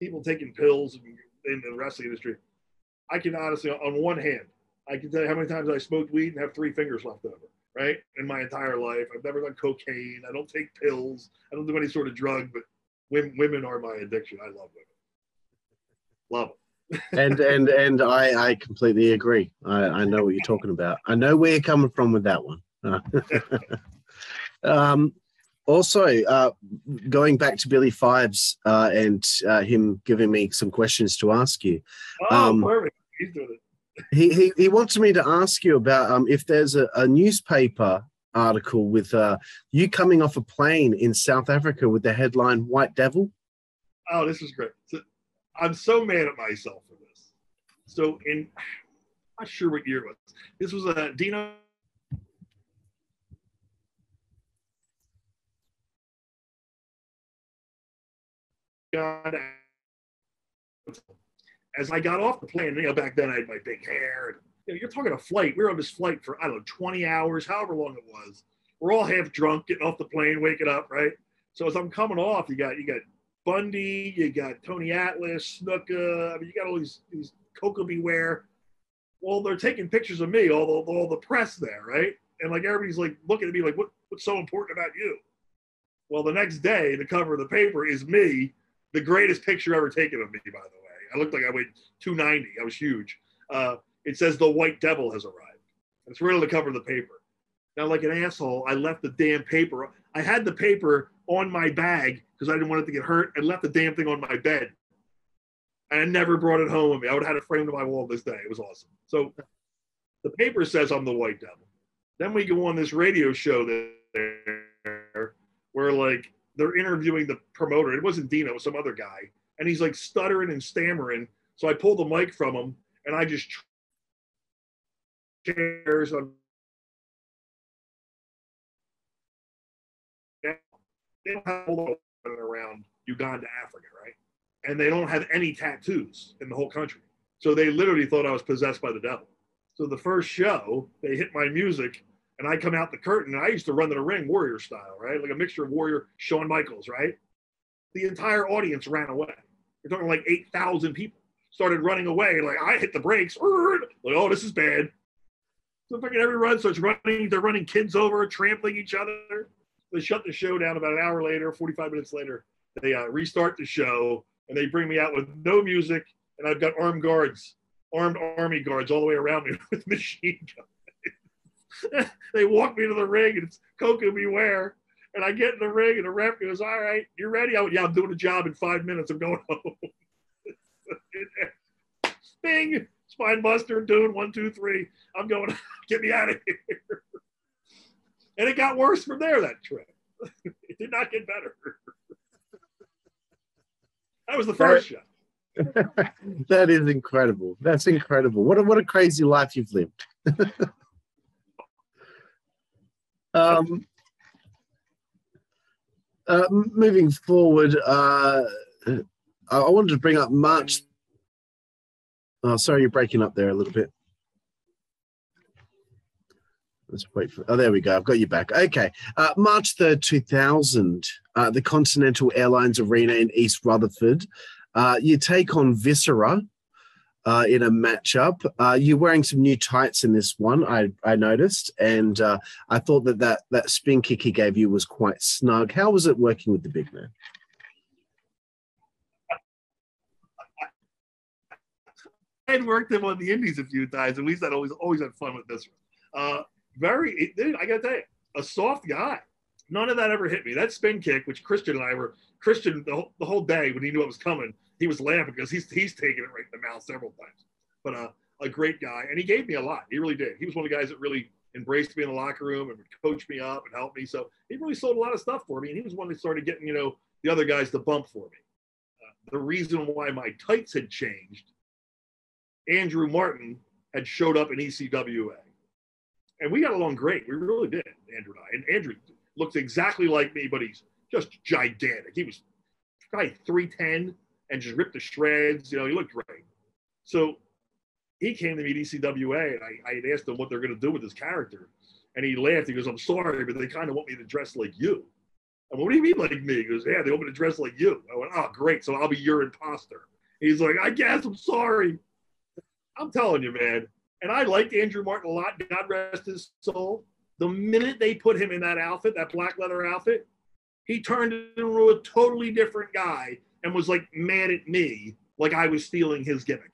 people taking pills in the wrestling industry, I can honestly, on one hand, I can tell you how many times I smoked weed and have three fingers left over, right? In my entire life. I've never done cocaine. I don't take pills. I don't do any sort of drug, but women, women are my addiction. I love women. Love them. and and and I I completely agree. I, I know what you're talking about. I know where you're coming from with that one. [laughs] um, also, uh, going back to Billy Fives uh, and uh, him giving me some questions to ask you. Oh, um, perfect. He's doing it. he, he he wants me to ask you about um if there's a, a newspaper article with uh you coming off a plane in South Africa with the headline White Devil. Oh, this is great. So, I'm so mad at myself for this. So in I'm not sure what year it was. This was a Dino As I got off the plane, you know, back then I had my big hair. And, you know, you're talking a flight. We were on this flight for I don't know, 20 hours, however long it was. We're all half drunk, getting off the plane, waking up, right? So as I'm coming off, you got you got Bundy, you got Tony Atlas, Snuka. I mean, you got all these these Koko B. Ware. Well, they're taking pictures of me, all the all the press there, right? And like everybody's like looking at me like, what what's so important about you? Well, the next day, the cover of the paper is me, the greatest picture ever taken of me, by the way. I looked like I weighed 290. I was huge. Uh, it says the White Devil has arrived. It's right on the cover of the paper. Now, like an asshole, I left the damn paper. I had the paper on my bag because I didn't want it to get hurt and left the damn thing on my bed. And I never brought it home with me. I would have had it framed to my wall this day. It was awesome. So the paper says I'm the White Devil. Then we go on this radio show there where like they're interviewing the promoter. It wasn't Dino, it was some other guy. And he's like stuttering and stammering. So I pulled the mic from him and I just chairs on they don't have around Uganda, Africa, right? And they don't have any tattoos in the whole country. So they literally thought I was possessed by the devil. So the first show, they hit my music and I come out the curtain. I used to run to the ring warrior style, right? Like a mixture of warrior, Shawn Michaels, right? The entire audience ran away. You're talking like 8,000 people started running away. Like I hit the brakes. Like, oh, this is bad. So fucking everyone starts running. They're running kids over, trampling each other. They shut the show down about an hour later, 45 minutes later. They uh, restart the show and they bring me out with no music. And I've got armed guards, armed army guards all the way around me [laughs] with machine guns. [laughs] they walk me to the ring and it's Koko B. Ware. And I get in the ring and the ref goes, All right, you're ready? I went, Yeah, I'm doing a job in five minutes. I'm going home. [laughs] Bing, spine buster, doing one, two, three. I'm going, [laughs] get me out of here. And it got worse from there that trip. it did not get better. that was the first that is incredible. That's incredible. What a, what a crazy life you've lived. Um, uh, moving forward, uh, I wanted to bring up March. Oh, sorry, you're breaking up there a little bit. Let's wait for. Oh, there we go. I've got you back. Okay. Uh, March 3rd, 2000, uh, the Continental Airlines Arena in East Rutherford. Uh, you take on Viscera uh, in a matchup. Uh, you're wearing some new tights in this one, I, I noticed. And uh, I thought that, that that spin kick he gave you was quite snug. How was it working with the big man? I had worked him on the Indies a few times. At least I'd always always had fun with this one. Uh, very, dude, I gotta tell you, a soft guy. None of that ever hit me. That spin kick, which Christian and I were, Christian the whole, the whole day when he knew it was coming, he was laughing because he's he's taken it right in the mouth several times. But uh, a great guy, and he gave me a lot. He really did. He was one of the guys that really embraced me in the locker room and would coach me up and help me. So he really sold a lot of stuff for me, and he was one that started getting you know the other guys to bump for me. Uh, the reason why my tights had changed, Andrew Martin had showed up in ECWA and we got along great. We really did, Andrew and I. And Andrew looks exactly like me, but he's just gigantic. He was probably 310 and just ripped to shreds. You know, he looked great. So he came to me at ECWA and I, I asked him what they're going to do with his character. And he laughed. He goes, I'm sorry, but they kind of want me to dress like you. I went, what do you mean like me? He goes, yeah, they want me to dress like you. I went, oh, great. So I'll be your imposter. He's like, I guess I'm sorry. I'm telling you, man, and I liked Andrew Martin a lot. God rest his soul. The minute they put him in that outfit, that black leather outfit, he turned into a totally different guy and was like mad at me, like I was stealing his gimmick.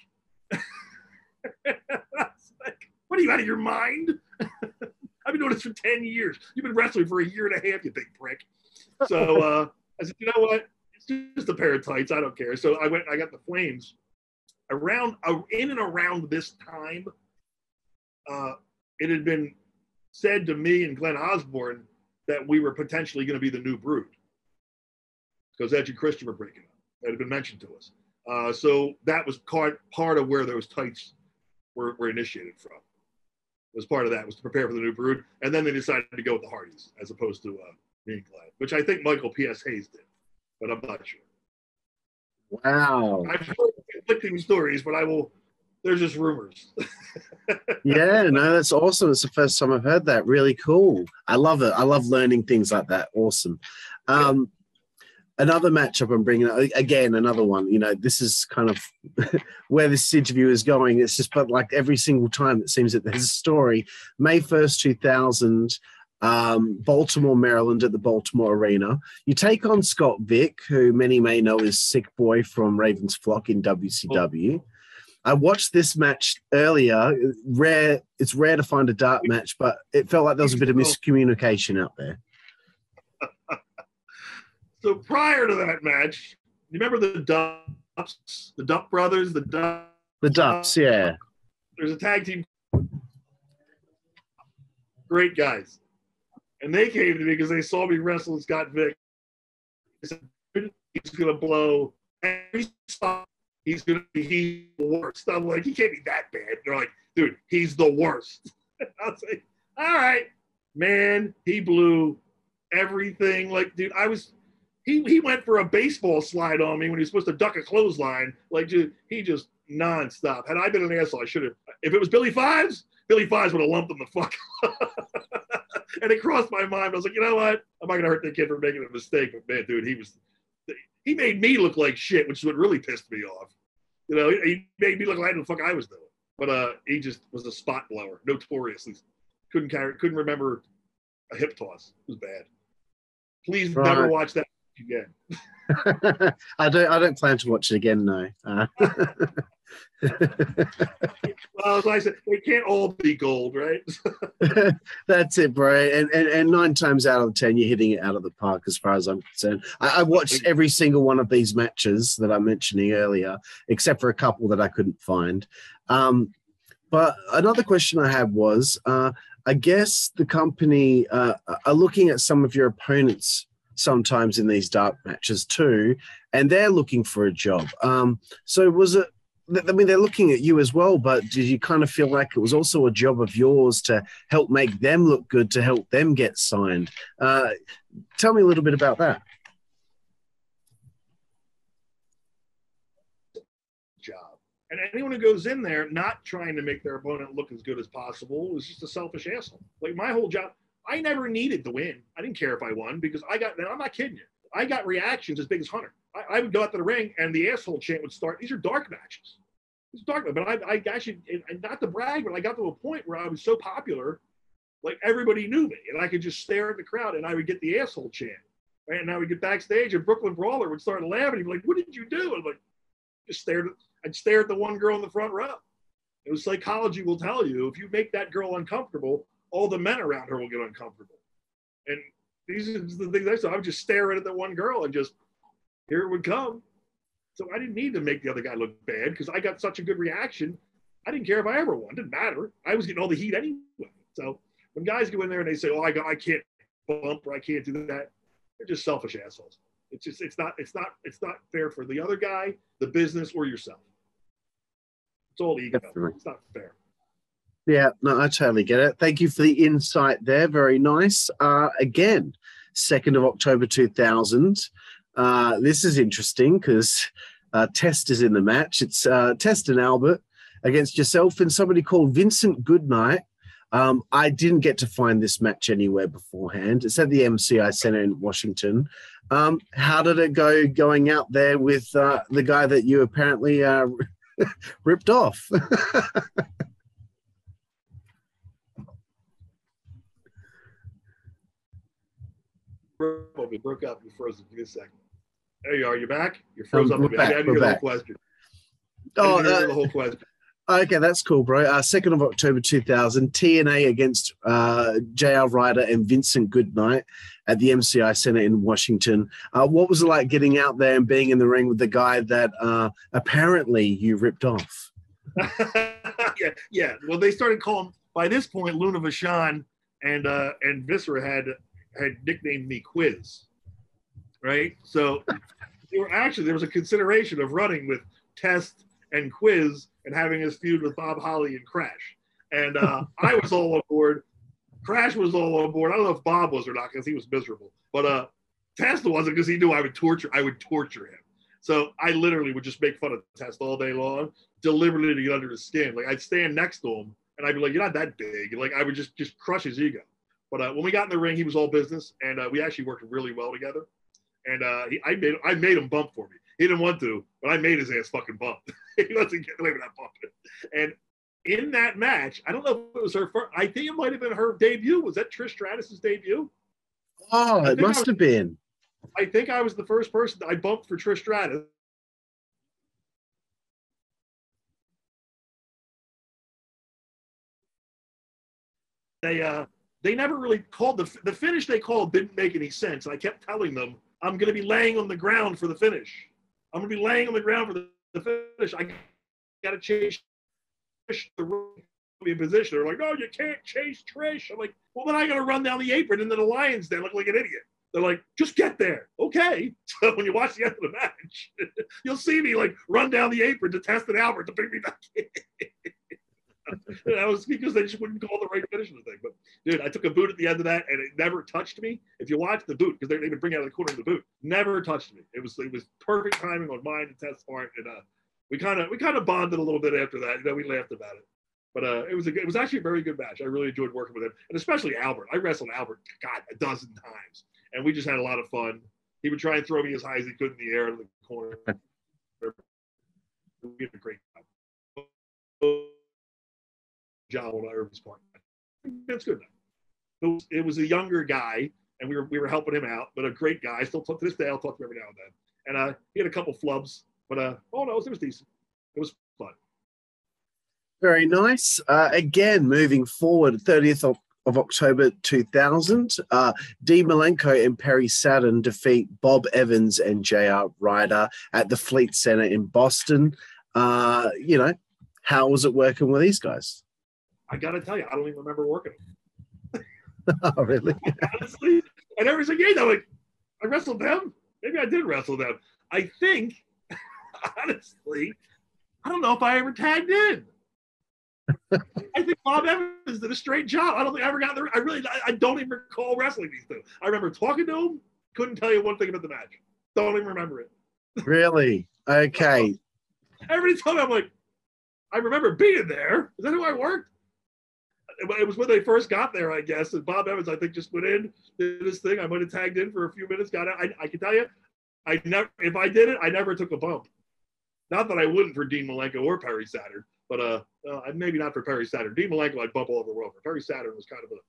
[laughs] like, what are you out of your mind? [laughs] I've been doing this for 10 years. You've been wrestling for a year and a half, you big prick. So [laughs] uh, I said, you know what? It's just a pair of tights. I don't care. So I went, I got the flames around uh, in and around this time, uh, it had been said to me and Glenn Osborne that we were potentially going to be the new Brood because Edge and Christian were breaking up. That had been mentioned to us. Uh, so that was part part of where those tights were, were initiated from. Was part of that was to prepare for the new Brood, and then they decided to go with the Hardys as opposed to uh, me and Glenn, which I think Michael P.S. Hayes did, but I'm not sure. Wow. I've heard conflicting stories, but I will. There's just rumors. [laughs] yeah, no, that's awesome. It's the first time I've heard that. Really cool. I love it. I love learning things like that. Awesome. Um, another matchup I'm bringing up again. Another one. You know, this is kind of [laughs] where this interview is going. It's just, but like every single time, it seems that there's a story. May first, two thousand um, Baltimore, Maryland at the Baltimore Arena. You take on Scott Vick, who many may know is Sick Boy from Ravens Flock in WCW. I watched this match earlier. Rare, it's rare to find a dark match, but it felt like there was a bit of miscommunication out there. So prior to that match, you remember the Dupps, the Dupp brothers, the Dupp, the Dupps, yeah. There's a tag team. Great guys. And they came to me because they saw me wrestle Scott Vick. He said, he's going to blow every spot. He's going to be he's the worst. I'm like, he can't be that bad. They're like, dude, he's the worst. [laughs] I was like, all right, man, he blew everything. Like, dude, I was, he, he went for a baseball slide on me when he was supposed to duck a clothesline. Like, he just nonstop. Had I been an asshole, I should have. If it was Billy Fives, Billy Fives would have lumped him the fuck. [laughs] and it crossed my mind. I was like, you know what? I'm not gonna hurt that kid for making a mistake. But man, dude, he was he made me look like shit, which is what really pissed me off. You know, he made me look like the fuck I was doing. But uh, he just was a spot blower, notoriously. Couldn't carry, couldn't remember a hip toss. It was bad. Please right. never watch that again. [laughs] I don't. I don't plan to watch it again. No. Uh. [laughs] well, as I said, they can't all be gold, right? [laughs] That's it, bro. And, and and nine times out of ten, you're hitting it out of the park, as far as I'm concerned. I, I watched every single one of these matches that I'm mentioning earlier, except for a couple that I couldn't find. Um, but another question I had was, uh, I guess the company uh, are looking at some of your opponents sometimes in these dark matches too, and they're looking for a job. Um, so was it I mean, they're looking at you as well, but did you kind of feel like it was also a job of yours to help make them look good, to help them get signed? Uh, tell me a little bit about that. Job. And anyone who goes in there not trying to make their opponent look as good as possible is just a selfish asshole. Like my whole job, I never needed to win. I didn't care if I won because I got, I'm not kidding you. I got reactions as big as Hunter. I, I, would go out to the ring and the asshole chant would start. These are dark matches. It's dark, but I, I actually, and not to brag, but I got to a point where I was so popular, like everybody knew me, and I could just stare at the crowd, and I would get the asshole chant. Right? And I would get backstage, and Brooklyn Brawler would start laughing. He'd be like, "What did you do?" I'm like, just stared. I'd stare at the one girl in the front row. It was psychology will tell you if you make that girl uncomfortable, all the men around her will get uncomfortable. And these are the things I saw. I would just stare at the one girl and just here it would come. So I didn't need to make the other guy look bad because I got such a good reaction. I didn't care if I ever won. It didn't matter. I was getting all the heat anyway. So when guys go in there and they say, "Oh, I got, I can't bump or I can't do that," they're just selfish assholes. It's just, it's not, it's not, it's not fair for the other guy, the business, or yourself. It's all ego. Definitely. It's not fair. Yeah, no, I totally get it. Thank you for the insight there. Very nice. Uh, again, 2nd of October 2000. Uh, this is interesting because uh, Test is in the match. It's uh, Test and Albert against yourself and somebody called Vincent Goodnight. Um, I didn't get to find this match anywhere beforehand. It's at the MCI Center in Washington. Um, how did it go going out there with uh, the guy that you apparently uh, [laughs] ripped off? [laughs] broke, broke up. You froze. Give me a second. There you are. You're back. You're froze um, up. Back, I had to hear the whole question. Oh, uh, the whole question. [laughs] Okay, that's cool, bro. Uh, 2nd of October 2000, T&A against uh, J.R. Ryder and Vincent Goodnight at the MCI Center in Washington. Uh, what was it like getting out there and being in the ring with the guy that uh, apparently you ripped off? [laughs] yeah, yeah. Well, they started calling by this point. Luna Vachon and uh, and Viscera had had nicknamed me Quiz, right? So they were actually there was a consideration of running with Test and Quiz and having his feud with Bob Holly and Crash, and uh, [laughs] I was all on board. Crash was all on board. I don't know if Bob was or not because he was miserable, but uh, Test wasn't because he knew I would torture. I would torture him. So I literally would just make fun of Test all day long, deliberately to get under his skin. Like I'd stand next to him and I'd be like, "You're not that big." Like I would just just crush his ego. But uh, when we got in the ring, he was all business, and uh, we actually worked really well together. And uh, he, I made I made him bump for me. He didn't want to, but I made his ass fucking bump. [laughs] he wasn't getting away with that bump. And in that match, I don't know if it was her first. I think it might have been her debut. Was that Trish Stratus's debut? Oh, it must was, have been. I think I was the first person I bumped for Trish Stratus. They uh they never really called the the finish they called didn't make any sense. And I kept telling them I'm going to be laying on the ground for the finish. I'm going to be laying on the ground for the, the finish. I got to chase the be in position. They're like, no, you can't chase Trish. I'm like, well, then I got to run down the apron into the Lions Den, look like an idiot. They're like, just get there. Okay. [laughs] So when you watch the end of the match, [laughs] you'll see me like run down the apron to Test and Albert to bring me back in. [laughs] that was because they just wouldn't call the right finish the thing. But dude, I took a boot at the end of that, and it never touched me. If you watch the boot, because they even bring it out of the corner of the boot, never touched me. It was it was perfect timing on mine and Test's part, and uh, we kind of we kind of bonded a little bit after that. You know, we laughed about it. But uh, it was a, it was actually a very good match. I really enjoyed working with him, and especially Albert. I wrestled Albert, God, a dozen times, and we just had a lot of fun. He would try and throw me as high as he could in the air in the corner. [laughs] we had a great time. Job on Irvin's part. That's good. It was, it was, a younger guy, and we were we were helping him out, but a great guy. Still talk to this day. I'll talk to him every now and then. And uh, he had a couple flubs, but uh, oh no, it was decent. It was fun. Very nice. Uh, again, moving forward, 30th of, of October 2000, uh, Dean Malenko and Perry Saturn defeat Bob Evans and J.R. Ryder at the Fleet Center in Boston. Uh, you know, how was it working with these guys? I got to tell you, I don't even remember working. [laughs] oh, really? [laughs] Honestly, and every single game, I'm like, I wrestled them. Maybe I did wrestle them. I think, [laughs] honestly, I don't know if I ever tagged in. I think Bob Evans did a straight job. I don't think I ever got there. I really, I, I don't even recall wrestling these two. I remember talking to him. Couldn't tell you one thing about the match. Don't even remember it. Really? Okay. Every time I'm like, I remember being there. Is that who I worked? It was when they first got there, I guess. And Bob Evans, I think, just went in, did his thing. I might have tagged in for a few minutes, got out. I, I can tell you, I never, if I did it, I never took a bump. Not that I wouldn't for Dean Malenko or Perry Saturn, but uh, uh, maybe not for Perry Saturn. Dean Malenko, I'd bump all over the world. For Perry Saturn was kind of a,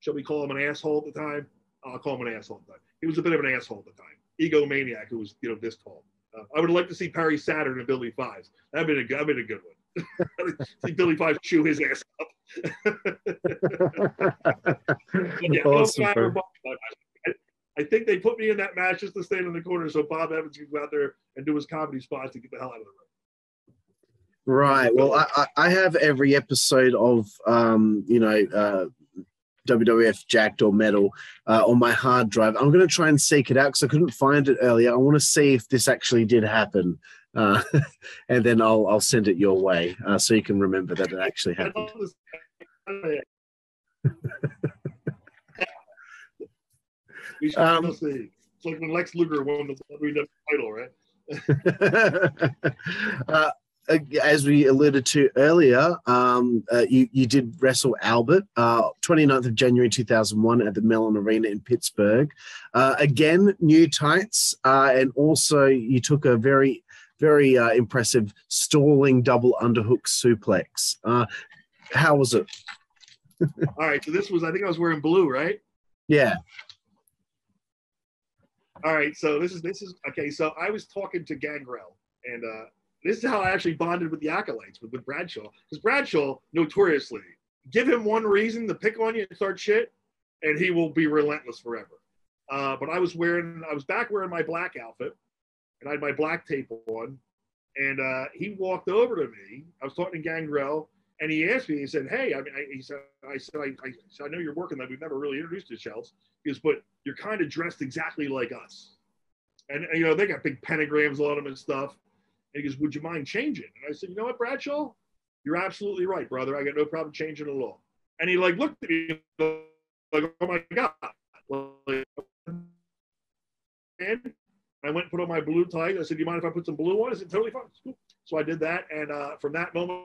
shall we call him an asshole at the time? I'll call him an asshole at the time. He was a bit of an asshole at the time. Egomaniac who was, you know, this tall. Uh, I would like to see Perry Saturn and Billy Fives. That'd been a, that'd been a good one. [laughs] see Billy Fives chew his ass up. [laughs] yeah, awesome, I think they put me in that match just to stand in the corner so Bob Evans could go out there and do his comedy spots to get the hell out of the ring. Right. Well, I, I have every episode of, um, you know, uh, WWF Jakked or Metal uh, on my hard drive. I'm going to try and seek it out because I couldn't find it earlier. I want to see if this actually did happen, uh, [laughs] and then I'll I'll send it your way uh, so you can remember that it actually happened. [laughs] we should um, see. It's like when Lex Luger won the title, right? [laughs] uh, as we alluded to earlier, um, uh, you, you did wrestle Albert, uh, 29th of January 2001 at the Mellon Arena in Pittsburgh. Uh, again, new tights, uh, and also you took a very, very uh, impressive stalling double underhook suplex. Uh, how was it? [laughs] All right, so this was, I think I was wearing blue, right? Yeah. All right, so this is, this is, okay, so I was talking to Gangrel, and this is how I actually bonded with the acolytes with, with Bradshaw. Because Bradshaw, notoriously, give him one reason to pick on you and start shit, and he will be relentless forever. Uh, but I was wearing, I was back wearing my black outfit, and I had my black tape on, and uh, he walked over to me. I was talking to Gangrel, and he asked me. He said, "Hey, I mean, I, he said, I said, I, I, said, I know you're working that. We've never really introduced yourselves. He goes, but you're kind of dressed exactly like us, and, and you know they got big pentagrams on them and stuff." And he goes, "Would you mind changing?" And I said, "You know what, Bradshaw? You're absolutely right, brother. I got no problem changing at all." And he like looked at me like, "Oh my god!" Like, and I went and put on my blue tie. I said, "Do you mind if I put some blue on?" I said, "Totally fine." Cool. So I did that, and uh, from that moment,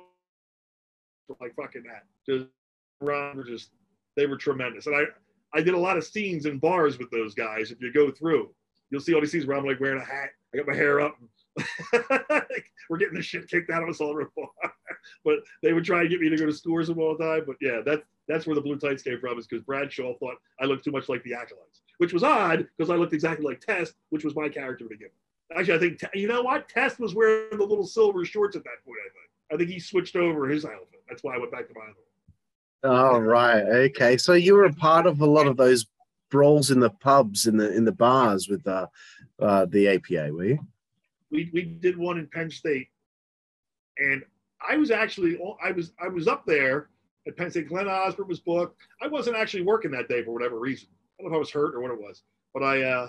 like fucking that, just around were just they were tremendous. And I I did a lot of scenes in bars with those guys. If you go through, you'll see all these scenes where I'm like wearing a hat. I got my hair up. [laughs] we're getting the shit kicked out of us all the [laughs] time. but they would try and get me to go to scores them all the time. But yeah, that's that's where the blue tights came from, is because Bradshaw thought I looked too much like the acolytes, which was odd because I looked exactly like Test, which was my character to begin with. Actually, I think you know what Test was wearing the little silver shorts at that point. I think I think he switched over his outfit. That's why I went back to my other one. Oh right, okay. So you were a part of a lot of those brawls in the pubs, in the in the bars with uh, uh, the APA, were you? We we did one in Penn State, and I was actually I was I was up there at Penn State. Glenn Osborne was booked. I wasn't actually working that day for whatever reason. I don't know if I was hurt or what it was, but I uh,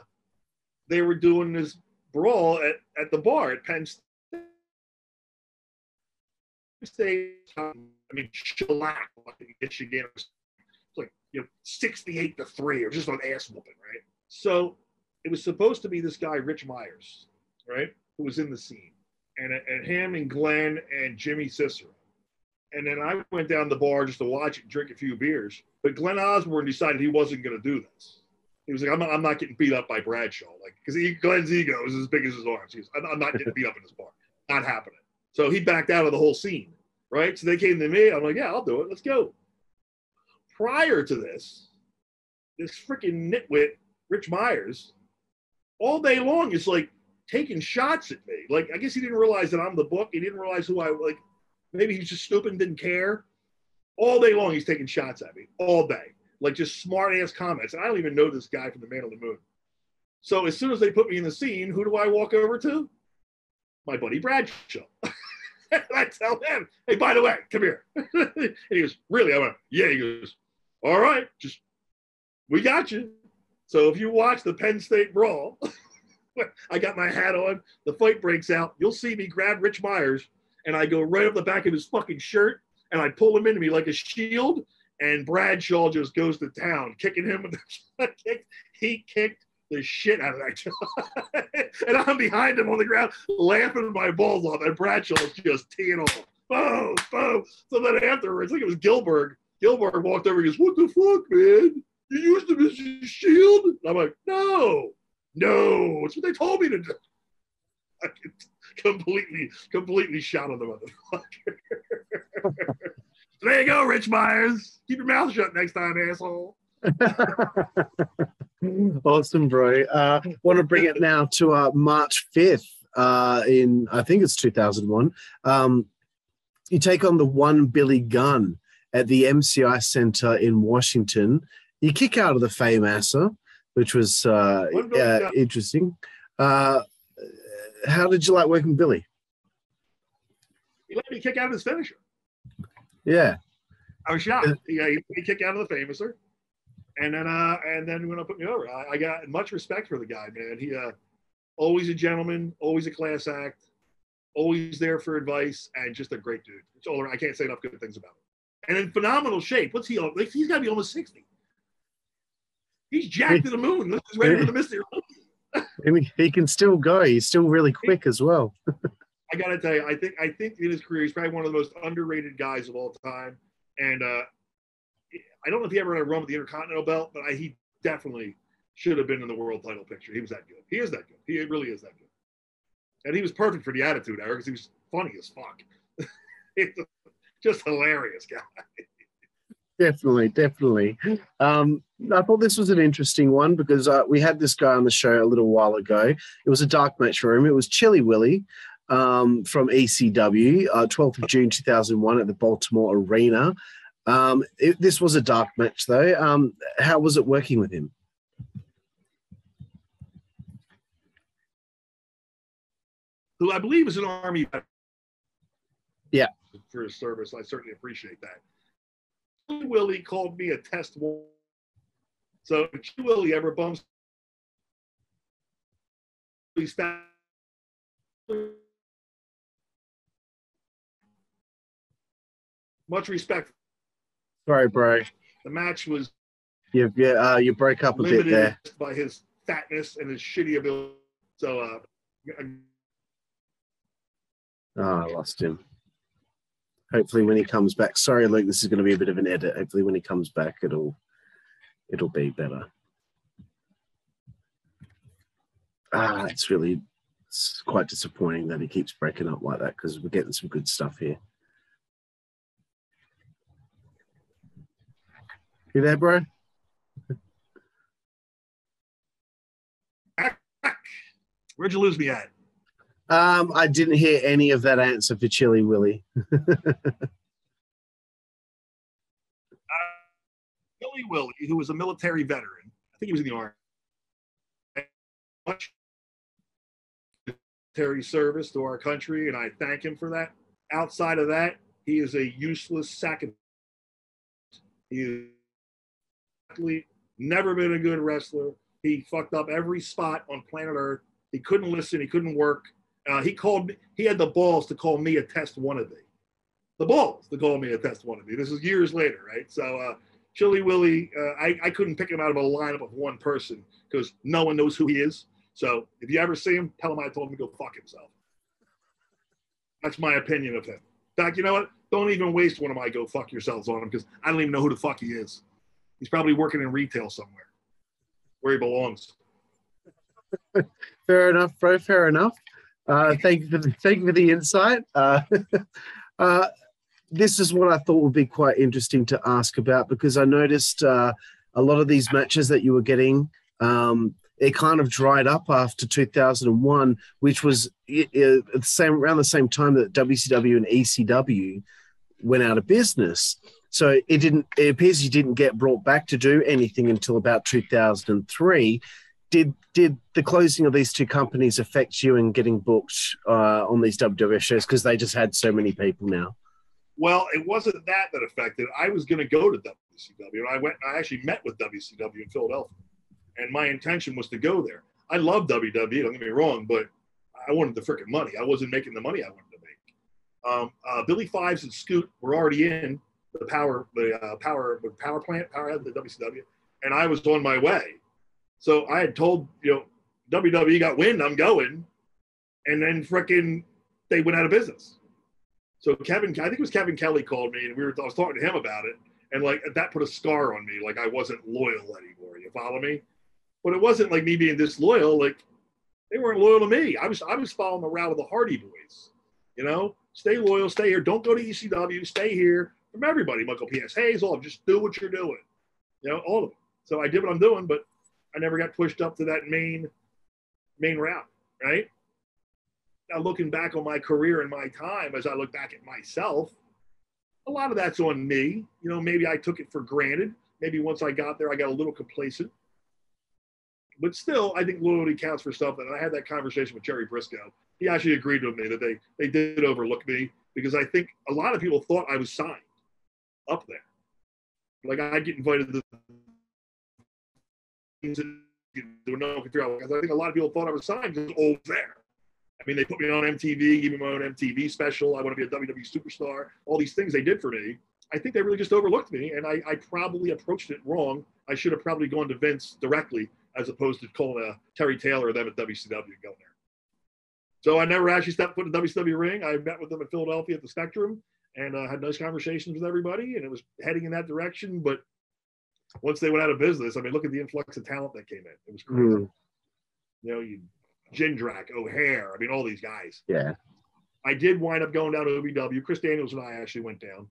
they were doing this brawl at, at the bar at Penn State. I mean, shellac, Michigan. It's like you know, sixty-eight to three, or just an ass whooping, right? So it was supposed to be this guy, Rich Myers, right, who was in the scene, and and him and Glenn and Jimmy Cicero. And then I went down the bar just to watch it drink a few beers. But Glenn Osborne decided he wasn't going to do this. He was like, I'm not, I'm not getting beat up by Bradshaw. Like, because Glenn's ego is as big as his arms. He's, I'm, not getting beat up in this bar. Not happening. So he backed out of the whole scene, right? So they came to me. I'm like, yeah, I'll do it. Let's go. Prior to this, this freaking nitwit, Rich Myers, all day long is like taking shots at me. Like, I guess he didn't realize that I'm the book. He didn't realize who I was like. Maybe he's just stupid and didn't care. All day long, he's taking shots at me all day, like just smart ass comments. And I don't even know this guy from the Man on the Moon. So as soon as they put me in the scene, who do I walk over to? My buddy Bradshaw. [laughs] and I tell him, hey, by the way, come here. [laughs] and he goes, really? I went, yeah. He goes, all right, just we got you. So if you watch the Penn State brawl, [laughs] I got my hat on. The fight breaks out. You'll see me grab Rich Myers and I go right up the back of his fucking shirt and I pull him into me like a shield. And Bradshaw just goes to town, kicking him with the [laughs] kick. He kicked the shit out of that [laughs] and I'm behind him on the ground, laughing my balls off. And Bradshaw's just teeing off. Boom, boom. So then afterwards, I think it was Gilbert. Gilbert walked over and goes, What the fuck, man? You used him as your shield? And I'm like, No, no, it's what they told me to do. [laughs] [laughs] Completely, completely shot on the motherfucker. [laughs] there you go, Rich Myers. Keep your mouth shut next time, asshole. [laughs] awesome, bro. Uh, want to bring it now to uh, March 5th uh, in, I think it's 2001. Um, you take on the one Billy Gunn at the MCI Center in Washington. You kick out of the Fameasser, which was uh, uh, interesting. Uh, how did you like working with Billy? He let me kick out of his finisher. Yeah. I was shocked. Yeah, he let me kick out of the Fameasser. And then uh and then when I put me over, I, I, got much respect for the guy, man. He uh always a gentleman, always a class act, always there for advice, and just a great dude. It's all I can't say enough good things about him. And in phenomenal shape. What's he? Like? He's got to be almost sixty. He's jacked to the moon. This is ready for the mystery. And he can still go. He's still really quick as well. [laughs] I gotta tell you, I think I think in his career, he's probably one of the most underrated guys of all time. And uh, I don't know if he ever had a run with the Intercontinental belt, but I, he definitely should have been in the world title picture. He was that good. He is that good. He really is that good. And he was perfect for the attitude era because he was funny as fuck. [laughs] just hilarious guy. Definitely, definitely. Um, I thought this was an interesting one because uh, we had this guy on the show a little while ago. It was a dark match for him. It was Chilly Willy um, from ECW, uh, 12th of June 2001 at the Baltimore Arena. Um, it, this was a dark match, though. Um, how was it working with him? Who I believe is an Army. Yeah. For his service. I certainly appreciate that. Willy called me a test. War. So if Willy ever bumps much respect. Sorry, bro. The match was you yeah uh, you break up a bit there by his fatness and his shitty ability. So uh, oh, I lost him. Hopefully, when he comes back. Sorry, Luke. This is going to be a bit of an edit. Hopefully, when he comes back, it'll it'll be better. Ah, it's really it's quite disappointing that he keeps breaking up like that because we're getting some good stuff here. You there, bro? Where'd you lose me at? Um, I didn't hear any of that answer for Chilly Willy. [laughs] uh, Chilly Willy, who was a military veteran, I think he was in the army. Military service to our country, and I thank him for that. Outside of that, he is a useless sack of. He is never been a good wrestler. He fucked up every spot on planet Earth. He couldn't listen. He couldn't work. Uh, he called me. He had the balls to call me a test wannabe. The balls to call me a test wannabe. This is years later, right? So, uh, Chilly Willy, uh, I, I couldn't pick him out of a lineup of one person because no one knows who he is. So, if you ever see him, tell him I told him to go fuck himself. That's my opinion of him. In fact, you know what? Don't even waste one of my go fuck yourselves on him because I don't even know who the fuck he is. He's probably working in retail somewhere where he belongs. [laughs] fair enough, bro. Fair enough. Uh, thank you for the, thank you for the insight. Uh, [laughs] uh, this is what I thought would be quite interesting to ask about because I noticed uh, a lot of these matches that you were getting. Um, it kind of dried up after 2001, which was the same around the same time that WCW and ECW went out of business. So it didn't. It appears he didn't get brought back to do anything until about 2003. Did did the closing of these two companies affect you in getting booked uh, on these WWF shows because they just had so many people now? Well, it wasn't that that affected. I was going to go to WCW, I went. I actually met with WCW in Philadelphia, and my intention was to go there. I love WWE. Don't get me wrong, but I wanted the freaking money. I wasn't making the money I wanted to make. Um, uh, Billy Fives and Scoot were already in, the power the uh, power the power plant power the WCW, and I was on my way. So I had told you know WWE got wind I'm going, and then freaking they went out of business. So Kevin, I think it was Kevin Kelly called me, and we were I was talking to him about it, and like that put a scar on me, like I wasn't loyal anymore. You follow me? But it wasn't like me being disloyal. Like they weren't loyal to me. I was I was following the route of the Hardy Boys. You know, stay loyal, stay here. Don't go to ECW. Stay here from everybody. Michael P.S. Hayes, all just do what you're doing. You know, all of them. So I did what I'm doing, but I never got pushed up to that main main route, right? Now looking back on my career and my time, as I look back at myself, a lot of that's on me. You know, maybe I took it for granted. Maybe once I got there, I got a little complacent. But still, I think loyalty counts for something. And I had that conversation with Jerry Brisco. He actually agreed with me that they they did overlook me because I think a lot of people thought I was signed up there. Like I get invited to control. I think a lot of people thought I was signed because was there. I mean, they put me on MTV, gave me my own MTV special. I want to be a WWE superstar. All these things they did for me. I think they really just overlooked me, and I, I probably approached it wrong. I should have probably gone to Vince directly as opposed to calling a Terry Taylor or them at WCW and going there. So I never actually stepped foot in the WCW ring. I met with them in Philadelphia at the Spectrum, and uh, had nice conversations with everybody, and it was heading in that direction. But once they went out of business, I mean, look at the influx of talent that came in. It was crazy. Mm. You know, you Jindrak, O'Haire, I mean, all these guys. Yeah. I did wind up going down to OVW. Chris Daniels and I actually went down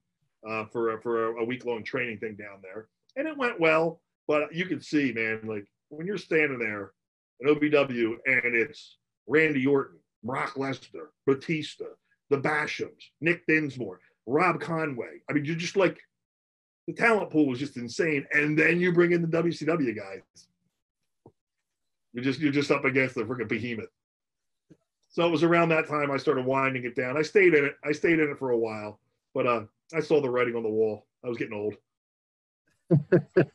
uh, for a, for a, a week long training thing down there, and it went well. But you can see, man, like when you're standing there in OVW and it's Randy Orton, Brock Lesnar, Batista, the Bashams, Nick Dinsmore, Rob Conway. I mean, you're just like the talent pool was just insane. And then you bring in the WCW guys. You're just you're just up against the freaking behemoth. So it was around that time I started winding it down. I stayed in it. I stayed in it for a while, but uh, I saw the writing on the wall. I was getting old. [laughs]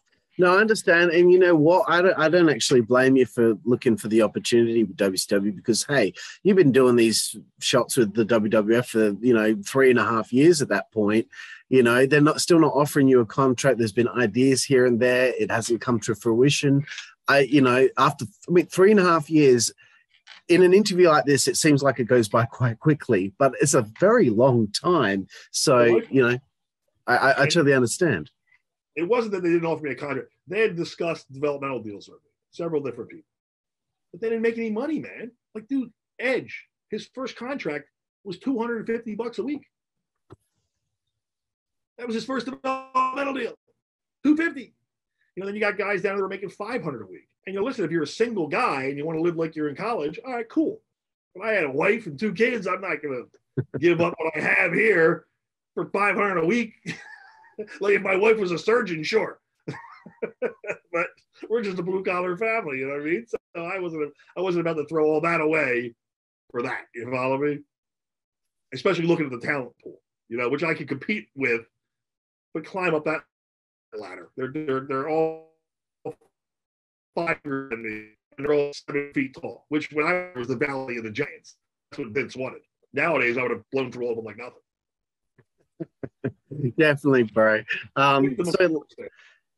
no, I understand, and you know what? I don't. I don't actually blame you for looking for the opportunity with WCW because hey, you've been doing these shots with the WWF for you know three and a half years at that point. You know they're not still not offering you a contract. There's been ideas here and there. It hasn't come to fruition. I, you know, after I mean three and a half years in an interview like this, it seems like it goes by quite quickly, but it's a very long time. So, you know, I, I, I totally understand. It wasn't that they didn't offer me a contract. They had discussed developmental deals with me, several different people, but they didn't make any money, man. Like, dude, Edge, his first contract was 250 bucks a week. That was his first developmental deal, 250. You know, then you got guys down there making 500 a week. And you know, listen, if you're a single guy and you want to live like you're in college, all right, cool. If I had a wife and two kids, I'm not going to give up what I have here for 500 a week. [laughs] [laughs] like if my wife was a surgeon, sure. [laughs] but we're just a blue collar family, you know what I mean? So I wasn't I wasn't about to throw all that away for that. You follow me? Especially looking at the talent pool, you know, which I could compete with, but climb up that ladder. They're they're they're all five me, and they're all seven feet tall. Which when I was the Valley of the Giants, that's what Vince wanted. Nowadays, I would have blown through all of them like nothing. Definitely, bro. Um, so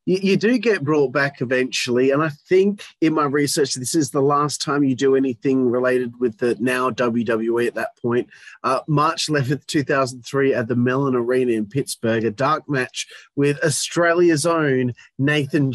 you, you, do get brought back eventually, and I think in my research, this is the last time you do anything related with the now WWE at that point. Uh, March 11th, 2003, at the Mellon Arena in Pittsburgh, a dark match with Australia's own Nathan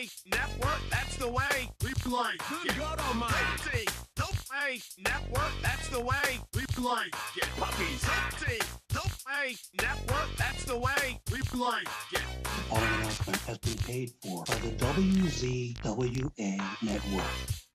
Play Network, that's the way we play. Good God Almighty. Don't Play Network, that's the way we play. Get puppies. Don't Play Network, that's the way we play. Get following announcement has been paid for by the WZWA Network.